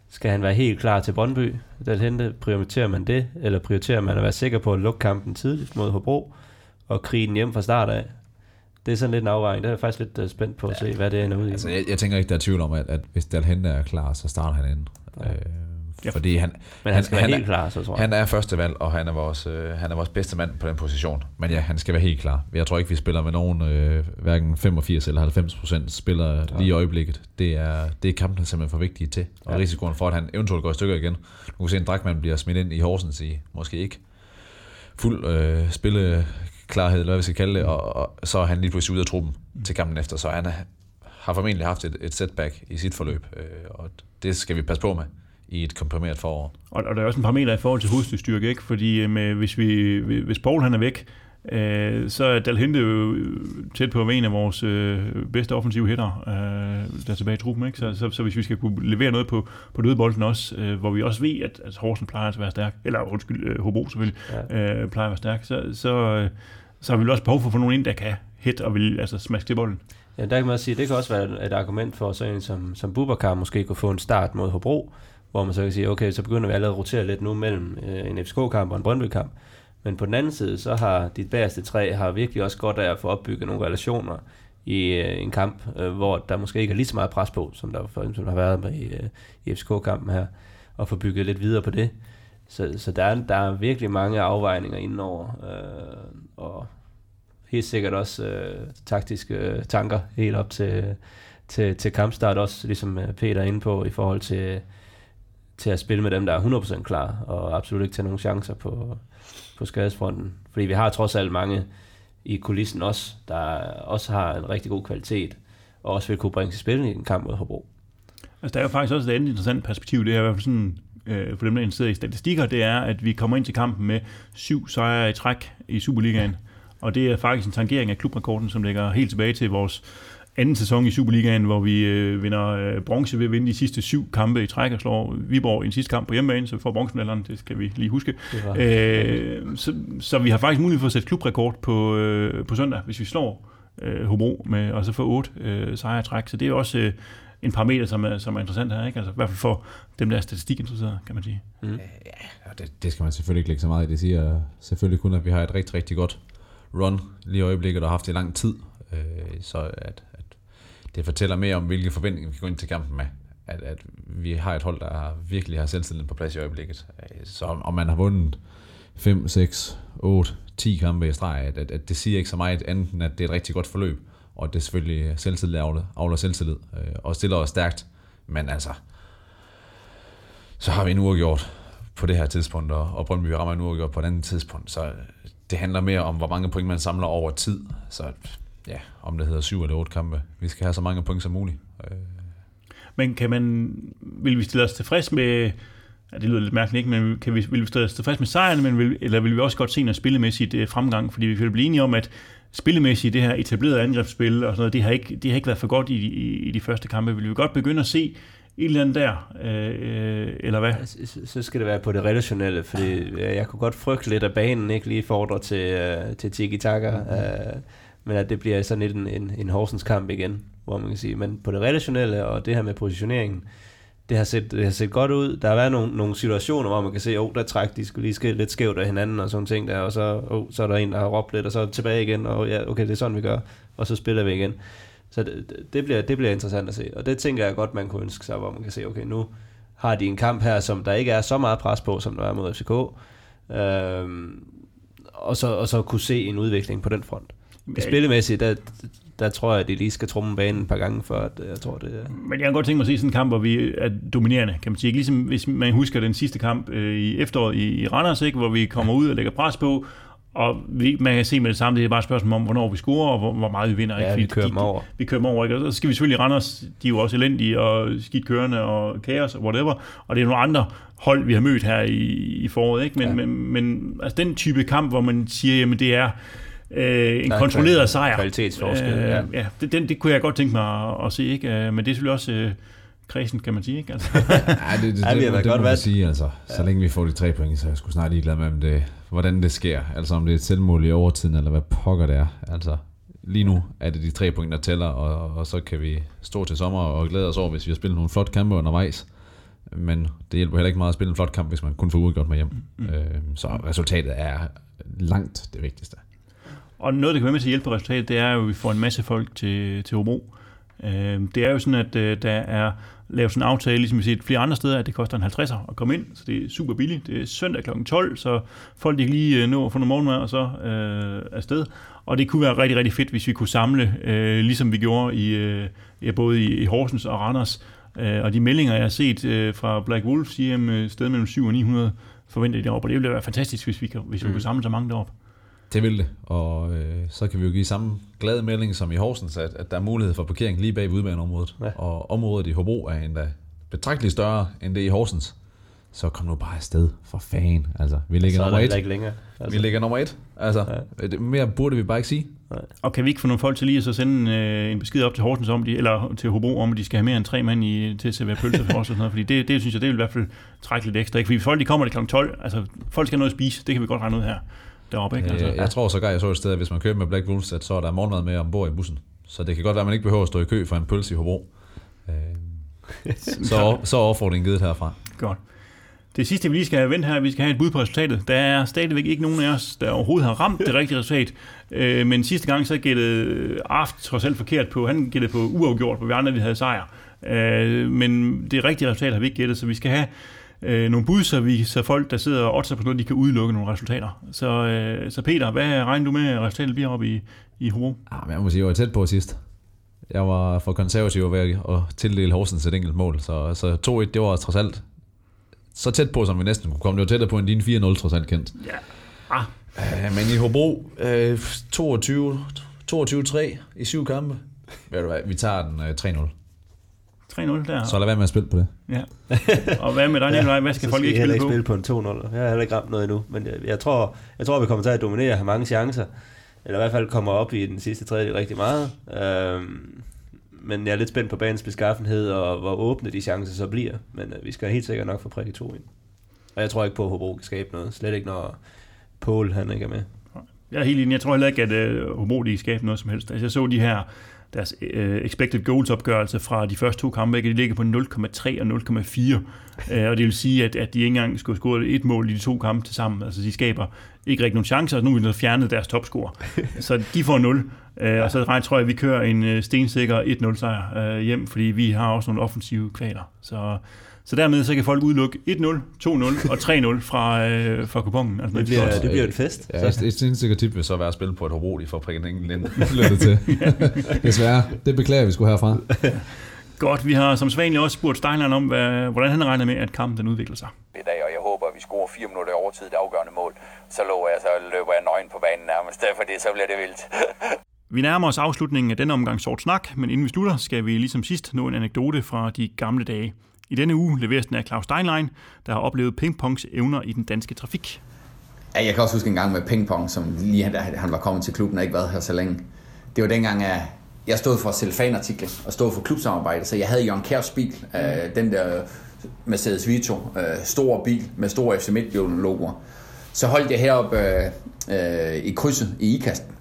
skal han være helt klar til Brøndby? Den hente, prioriterer man det, eller prioriterer man at være sikker på at lukke kampen tidligt mod Hobro, og krige den hjem fra start af? Det er sådan lidt en afvejning. Det er jeg faktisk lidt øh, spændt på at se, hvad det ender ud i. Altså, jeg, jeg tænker ikke, der er tvivl om, at, at hvis Dalhente er klar, så starter han ind. Ja. Øh, Ja. fordi han, Men han skal han være er- helt klar, så tror jeg. han er første valg, og han er, vores, øh, han er vores bedste mand på den position. Men ja, han skal være helt klar. Jeg tror ikke, vi spiller med nogen, øh, hverken 85 eller 90 procent spiller lige i øjeblikket. Det er, det er kampen simpelthen for vigtige til. Og Ja. ja. risikoen for, at han eventuelt går i stykker igen. Nu kan vi se, en Drakman bliver smidt ind i Horsens i måske ikke fuld øh, klarhed, eller hvad vi skal kalde det, og, og så er han lige pludselig ude af truppen til kampen efter, så han er, har formentlig haft et, et setback i sit forløb, øh, og det skal vi passe på med i et komprimeret forår. Og, og der er også en parameter i forhold til hovedstyrke, ikke? Fordi øh, med, hvis, vi, hvis Paul han er væk, øh, så er Dal Hente jo tæt på at en af vores øh, bedste offensive hætter, øh, der er tilbage i truppen. Ikke? Så, så, så, hvis vi skal kunne levere noget på, på dødbolden også, øh, hvor vi også ved, at, at Horsen plejer at være stærk, eller undskyld, øh, Hobro selvfølgelig, ja. øh, plejer at være stærk, så, så, øh, så har vi også behov for at få nogen ind, der kan hætte og vil altså smaske til bolden. Ja, der kan man også sige, det kan også være et, et argument for sådan en som, som Bubakar måske kunne få en start mod Hobro, hvor man så kan sige, okay, så begynder vi allerede at rotere lidt nu mellem øh, en FCK-kamp og en Brøndby-kamp. Men på den anden side, så har dit bagerste træ har virkelig også godt af at få opbygget nogle relationer i øh, en kamp, øh, hvor der måske ikke er lige så meget pres på, som der for eksempel har været med i, øh, i FCK-kampen her, og få bygget lidt videre på det. Så, så der, er, der er virkelig mange afvejninger indenover, øh, og helt sikkert også øh, taktiske øh, tanker helt op til, til, til kampstart, også ligesom øh, Peter er inde på, i forhold til, til at spille med dem, der er 100% klar, og absolut ikke tage nogen chancer på, på skadesfronten. Fordi vi har trods alt mange i kulissen også, der også har en rigtig god kvalitet, og også vil kunne bringe til spil i en kamp mod Hobro. Altså, der er jo faktisk også et andet interessant perspektiv, det er i hvert fald sådan, øh, for dem, der er interesseret i statistikker, det er, at vi kommer ind til kampen med syv sejre i træk i Superligaen. Og det er faktisk en tangering af klubrekorden, som ligger helt tilbage til vores anden sæson i Superligaen, hvor vi øh, vinder øh, bronze ved at vinde de sidste syv kampe i træk og slår Viborg i en sidste kamp på hjemmebane, så vi får bronzemedaljen, det skal vi lige huske. Øh, så, så vi har faktisk mulighed for at sætte klubrekord på, øh, på søndag, hvis vi slår øh, Hobro med, og så få otte øh, sejre i træk. Så det er også øh, en parameter, som er, som er interessant her, ikke? Altså, i hvert fald for dem, der er statistikinteresserede, kan man sige. Ja, det, det skal man selvfølgelig ikke lægge så meget i. Det siger selvfølgelig kun, at vi har et rigtig, rigtig godt run lige i øjeblikket, og har haft det i lang tid. Øh, så at det fortæller mere om, hvilke forventninger vi går ind til kampen med. At, at vi har et hold, der virkelig har selvstillingen på plads i øjeblikket. Så om, om man har vundet 5, 6, 8, 10 kampe i streg, at, at, at det siger ikke så meget andet, end at det er et rigtig godt forløb. Og det er selvfølgelig selvtillid avler, avler selvtillid, øh, og stiller os stærkt. Men altså, så har vi en uafgjort på det her tidspunkt, og, og Brøndby rammer en uafgjort på et andet tidspunkt. Så det handler mere om, hvor mange point man samler over tid. Så ja, om det hedder syv eller otte kampe. Vi skal have så mange point som muligt. Øh, Men kan man, vil vi stille os tilfreds med, ja, det lyder lidt mærkeligt, ikke, men kan vi, vil vi stille os tilfreds med sejren, men vil, eller vil vi også godt se noget spillemæssigt øh, fremgang? Fordi vi vil blive enige om, at spillemæssigt, det her etablerede angrebsspil og sådan noget, det har ikke, det har ikke været for godt i, i, i de første kampe. Vil vi godt begynde at se et eller andet der, øh, eller hvad? Så- Så skal det være på det relationelle, fordi øh, jeg kunne godt frygte lidt, at banen ikke lige fordrer til, til tiki-taka, uh, men at det bliver sådan lidt en, en, en Horsens kamp igen, hvor man kan sige, men på det relationelle og det her med positioneringen, det har set, det har set godt ud. Der har været nogle, nogle situationer, hvor man kan se, at oh, der træk, de skulle lige skille lidt skævt af hinanden og sådan ting der, og så, oh, så er der en, der har råbt lidt, og så tilbage igen, og ja, okay, det er sådan, vi gør, og så spiller vi igen. Så det, det- det, bliver, det bliver interessant at se, og det tænker jeg godt, man kunne ønske sig, hvor man kan se, okay, nu har de en kamp her, som der ikke er så meget pres på, som der er mod FCK, øhm, og, så, og så kunne se en udvikling på den front. Spillemæssigt, der, der tror jeg, at de lige skal trumme banen et par gange, for at øh, jeg tror, det er... Men jeg kan godt tænke mig at se sådan en kamp, hvor vi er dominerende, kan man sige. Ikke ligesom hvis man husker den sidste kamp øh, i efteråret i, i Randers, ikke? hvor vi kommer ud og lægger pres på, og vi, man kan se med det samme, det er bare et spørgsmål om, hvornår vi scorer, og hvor, hvor meget vi vinder. Ja, ikke? vi kører dem over. Vi kører dem over, ikke? Og så skal vi selvfølgelig Randers, de er jo også elendige, og skidt kørende, og kaos, og whatever. Og det er nogle andre hold, vi har mødt her i, i foråret, ikke? Men, ja. men, men altså den type kamp, hvor man siger, jamen det er øh, en er kontrolleret sejr. kvalitetsforskel, Øh, ja. ja det, den, det kunne jeg godt tænke mig at, at se, ikke? Øh, Men det er selvfølgelig også øh, kredsen, kan man sige, ikke? Altså, Ja, det, det, Ja, det, da det, det godt må man sige, altså. Så længe vi får de tre point, så er jeg sgu snart ligeglad med, om det, hvordan det sker. Altså om det er et selvmål i overtiden, eller hvad pokker det er. Altså, lige nu er det de tre point, der tæller, og, og så kan vi stå til sommer og glæde os over, hvis vi har spillet nogle flotte kampe undervejs. Men det hjælper heller ikke meget at spille en flot kamp, hvis man kun får udgjort med hjem. Mm. Øh, så resultatet er langt det vigtigste. Og noget, der kan være med til at hjælpe på resultatet, det er jo, at vi får en masse folk til, til Hobro. Øh, det er jo sådan, at øh, der er lavet sådan en aftale, ligesom vi set flere andre steder, at det koster en 50'er at komme ind, så det er super billigt. Det er søndag kl. 12, så folk de kan lige øh, nå at få noget morgenmad og så øh, afsted. Og det kunne være rigtig, rigtig fedt, hvis vi kunne samle, øh, ligesom vi gjorde i, øh, både i, i Horsens og Randers. Øh, og de meldinger, jeg har set øh, fra Black Wolf, siger, at øh, sted mellem 7 og 900 forventer de deroppe, og det ville være fantastisk, hvis vi, kan, hvis vi kunne samle så mange deroppe. Det vil det, og øh, så kan vi jo give samme glade melding som i Horsens, at, at der er mulighed for parkering lige bag udbaneområdet. Ja. Og området i Hobro er endda betragteligt større end det i Horsens. Så kom nu bare afsted for fan. Altså, vi ligger er nummer et. ikke længere. Vi ligger nummer et. Altså, ja. det, mere burde vi bare ikke sige. Og kan vi ikke få nogle folk til lige at så sende øh, en besked op til Horsens om, de, eller til Hobro om, at de skal have mere end tre mand i, til at servere pølser for os og sådan noget, fordi det, det synes jeg, det vil i hvert fald trække lidt ekstra. Ikke? Fordi hvis folk de kommer der kl. 12, altså folk skal have noget at spise, det kan vi godt regne ud her deroppe. Ikke? Altså, Altså, jeg tror sågar, jeg så et sted, at hvis man køber med Black Wolves, at så er der morgenmad med ombord i bussen. Så det kan godt være, at man ikke behøver at stå i kø for en pølse i Hobro. Øh, så, så er opfordringen givet herfra. Godt. Det sidste, vi lige skal have vendt her, vi skal have et bud på resultatet. Der er stadigvæk ikke nogen af os, der overhovedet har ramt det rigtige resultat. Øh, men sidste gang, så gættede Aft trods alt forkert på. Han gættede på uafgjort, hvor vi andre vi havde sejr. Øh, men det rigtige resultat har vi ikke gættet, så vi skal have øh, nogle bud, så, vi, så folk, der sidder og oddser på noget, de kan udelukke nogle resultater. Så, øh, så Peter, hvad regner du med, at resultatet bliver oppe i, i Hobro? Ah, men jeg må sige, jeg var tæt på sidst. Jeg var for konservativ ved at tildele Horsens et enkelt mål, så, så 2-1, det var trods alt så tæt på, som vi næsten kunne komme. Det var tættere på end din 4-0, trods alt kendt. Ja. Ah, Uh, men i Hobro, uh, 22, 22-3 i syv kampe. Ved du hvad, vi tager den uh, 3-0. 3-0 der. Så lad være med at spille på det. Ja. Og hvad med dig, Nikolaj? Hvad skal folk skal ikke spille ikke på? spille på en 2-0. Jeg har heller ikke ramt noget endnu, men jeg, jeg, tror, jeg tror, vi kommer til at dominere, have mange chancer. Eller i hvert fald kommer op i den sidste tredje rigtig meget. Øhm, men jeg er lidt spændt på banens beskaffenhed, og hvor åbne de chancer så bliver. Men øh, vi skal helt sikkert nok få prikket to ind. Og jeg tror ikke på, at Hobro kan skabe noget. Slet ikke, når Paul han ikke er med. Jeg er helt enig. Jeg tror heller ikke, at uh, Hobro de kan skabe noget som helst. Altså, jeg så de her deres øh, expected goals opgørelse fra de første to kampe, de ligger på 0,3 og 0,4. Uh, øh, og det vil sige, at, at de ikke engang skulle score et mål i de to kampe til sammen. Altså de skaber ikke rigtig nogen chancer, og nu er de fjernet deres topscore. så de får 0. Øh, og så regner, tror jeg, at vi kører en øh, stensikker 1-0 sejr øh, hjem, fordi vi har også nogle offensive kvaler. Så, så dermed så kan folk udelukke 1-0, 2-0 og 3-0 fra, uh, fra kupongen. Altså, Det bliver, det bliver en fest. Ja, et, et sindssygt tip vil så være at spille på et Hobro, de får prikket en enkelt det til. Desværre. Det beklager vi skulle herfra. Godt, vi har som sædvanligt også spurgt Steinlein om, hvad, hvordan han regner med, at kampen den udvikler sig. i dag, og jeg håber, at vi scorer fire minutter i overtid det afgørende mål. Så lover jeg, så løber jeg nøgen på banen nærmest, fordi så bliver det vildt. Vi nærmer os afslutningen af denne omgang sort snak, men inden vi slutter, skal vi ligesom sidst nå en anekdote fra de gamle dage. I denne uge leveres den af Claus Steinlein, der har oplevet pingpongs evner i den danske trafik. Ja, jeg kan også huske en gang med pingpong, som lige da han var kommet til klubben og ikke været her så længe. Det var dengang, at jeg stod for cellofanartikler og stod for klubsamarbejde, så jeg havde Jørgen Kærs bil, øh, den der Mercedes Vito, øh, stor bil med store FC Midtjylland logoer. Så holdt jeg heroppe øh, øh, i krydset i Ikasten.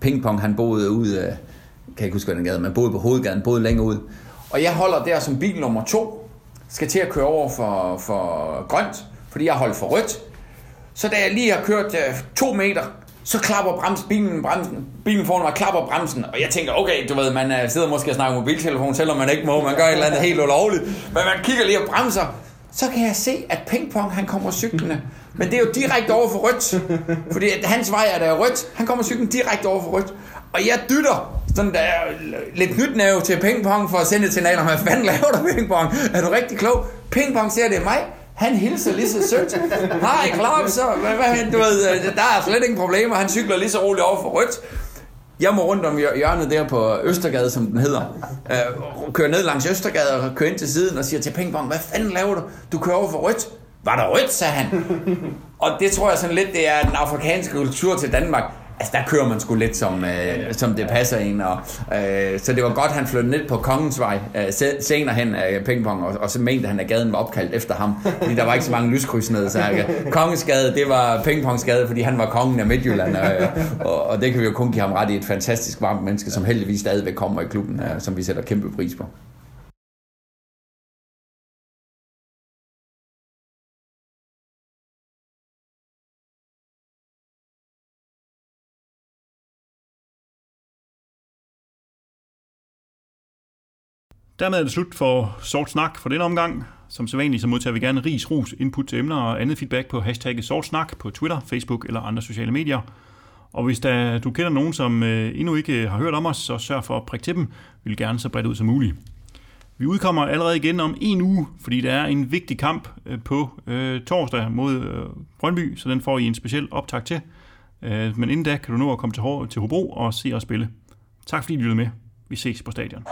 Pingpong, han boede ude, øh, kan jeg ikke huske, hvad den gade, men boede på hovedgaden, boede længere ud. Og jeg holder der som bil nummer to, skal til at køre over for, for grønt, fordi jeg holdt for rødt. Så da jeg lige har kørt øh, to meter, så klapper bremsen, bilen, bremsen, bilen foran mig klapper bremsen, og jeg tænker, okay, du ved, man øh, sidder måske og snakker mobiltelefon, selvom man ikke må, man gør et eller andet helt ulovligt, men man kigger lige og bremser, så kan jeg se, at pingpong, han kommer cyklende Men det er jo direkte over for rødt. Fordi at hans vej er der rødt. Han kommer cyklen direkte over for rødt. Og jeg dytter sådan der lidt knytnæve til pingpong for at sende et signal om, hvad fanden laver du pingpong? Er du rigtig klog? Pingpong ser det er mig. Han hilser lige så sødt. Hej, klar, så hvad, hvad, du ved, øh, der er slet ingen problemer. Han cykler lige så roligt over for rødt. Jeg må rundt om hjørnet der på Østergade, som den hedder. Øh, kører ned langs Østergade og kører ind til siden og siger til pingpong, hvad fanden laver du? Du kører over for rødt. Var der rødt, sagde han. Og det tror jeg sådan lidt, det er den afrikanske kultur til Danmark. Altså, der kører man sgu lidt, som, øh, som det passer en. Og, øh, så det var godt, han flyttede ned på Kongens Vej øh, senere hen af pingpong, og, og så mente han, at gaden var opkaldt efter ham. Fordi der var ikke så mange lyskryds ned. Så øh, Kongensgade, det var pingpongsgade, fordi han var kongen af Midtjylland. Øh, og, og det kan vi jo kun give ham ret i. Et fantastisk varmt menneske, som heldigvis stadigvæk kommer i klubben, øh, som vi sætter kæmpe pris på. Dermed er det slut for Sort Snak for den omgang. Som sædvanligt så modtager vi gerne ris, ros, input til emner og andet feedback på hashtagget Sortsnak på Twitter, Facebook eller andre sociale medier. Og hvis der, du kender nogen, som øh, endnu ikke har hørt om os, så sørg for at prikke til dem. Vi vil gerne så bredt ud som muligt. Vi udkommer allerede igen om en uge, fordi der er en vigtig kamp øh, på øh, torsdag mod øh, Brøndby, så den får I en speciel optag til. Øh, men inden da kan du nå at komme til, Hår- til Hobro og se os spille. Tak fordi I lyttede med. Vi ses på stadion.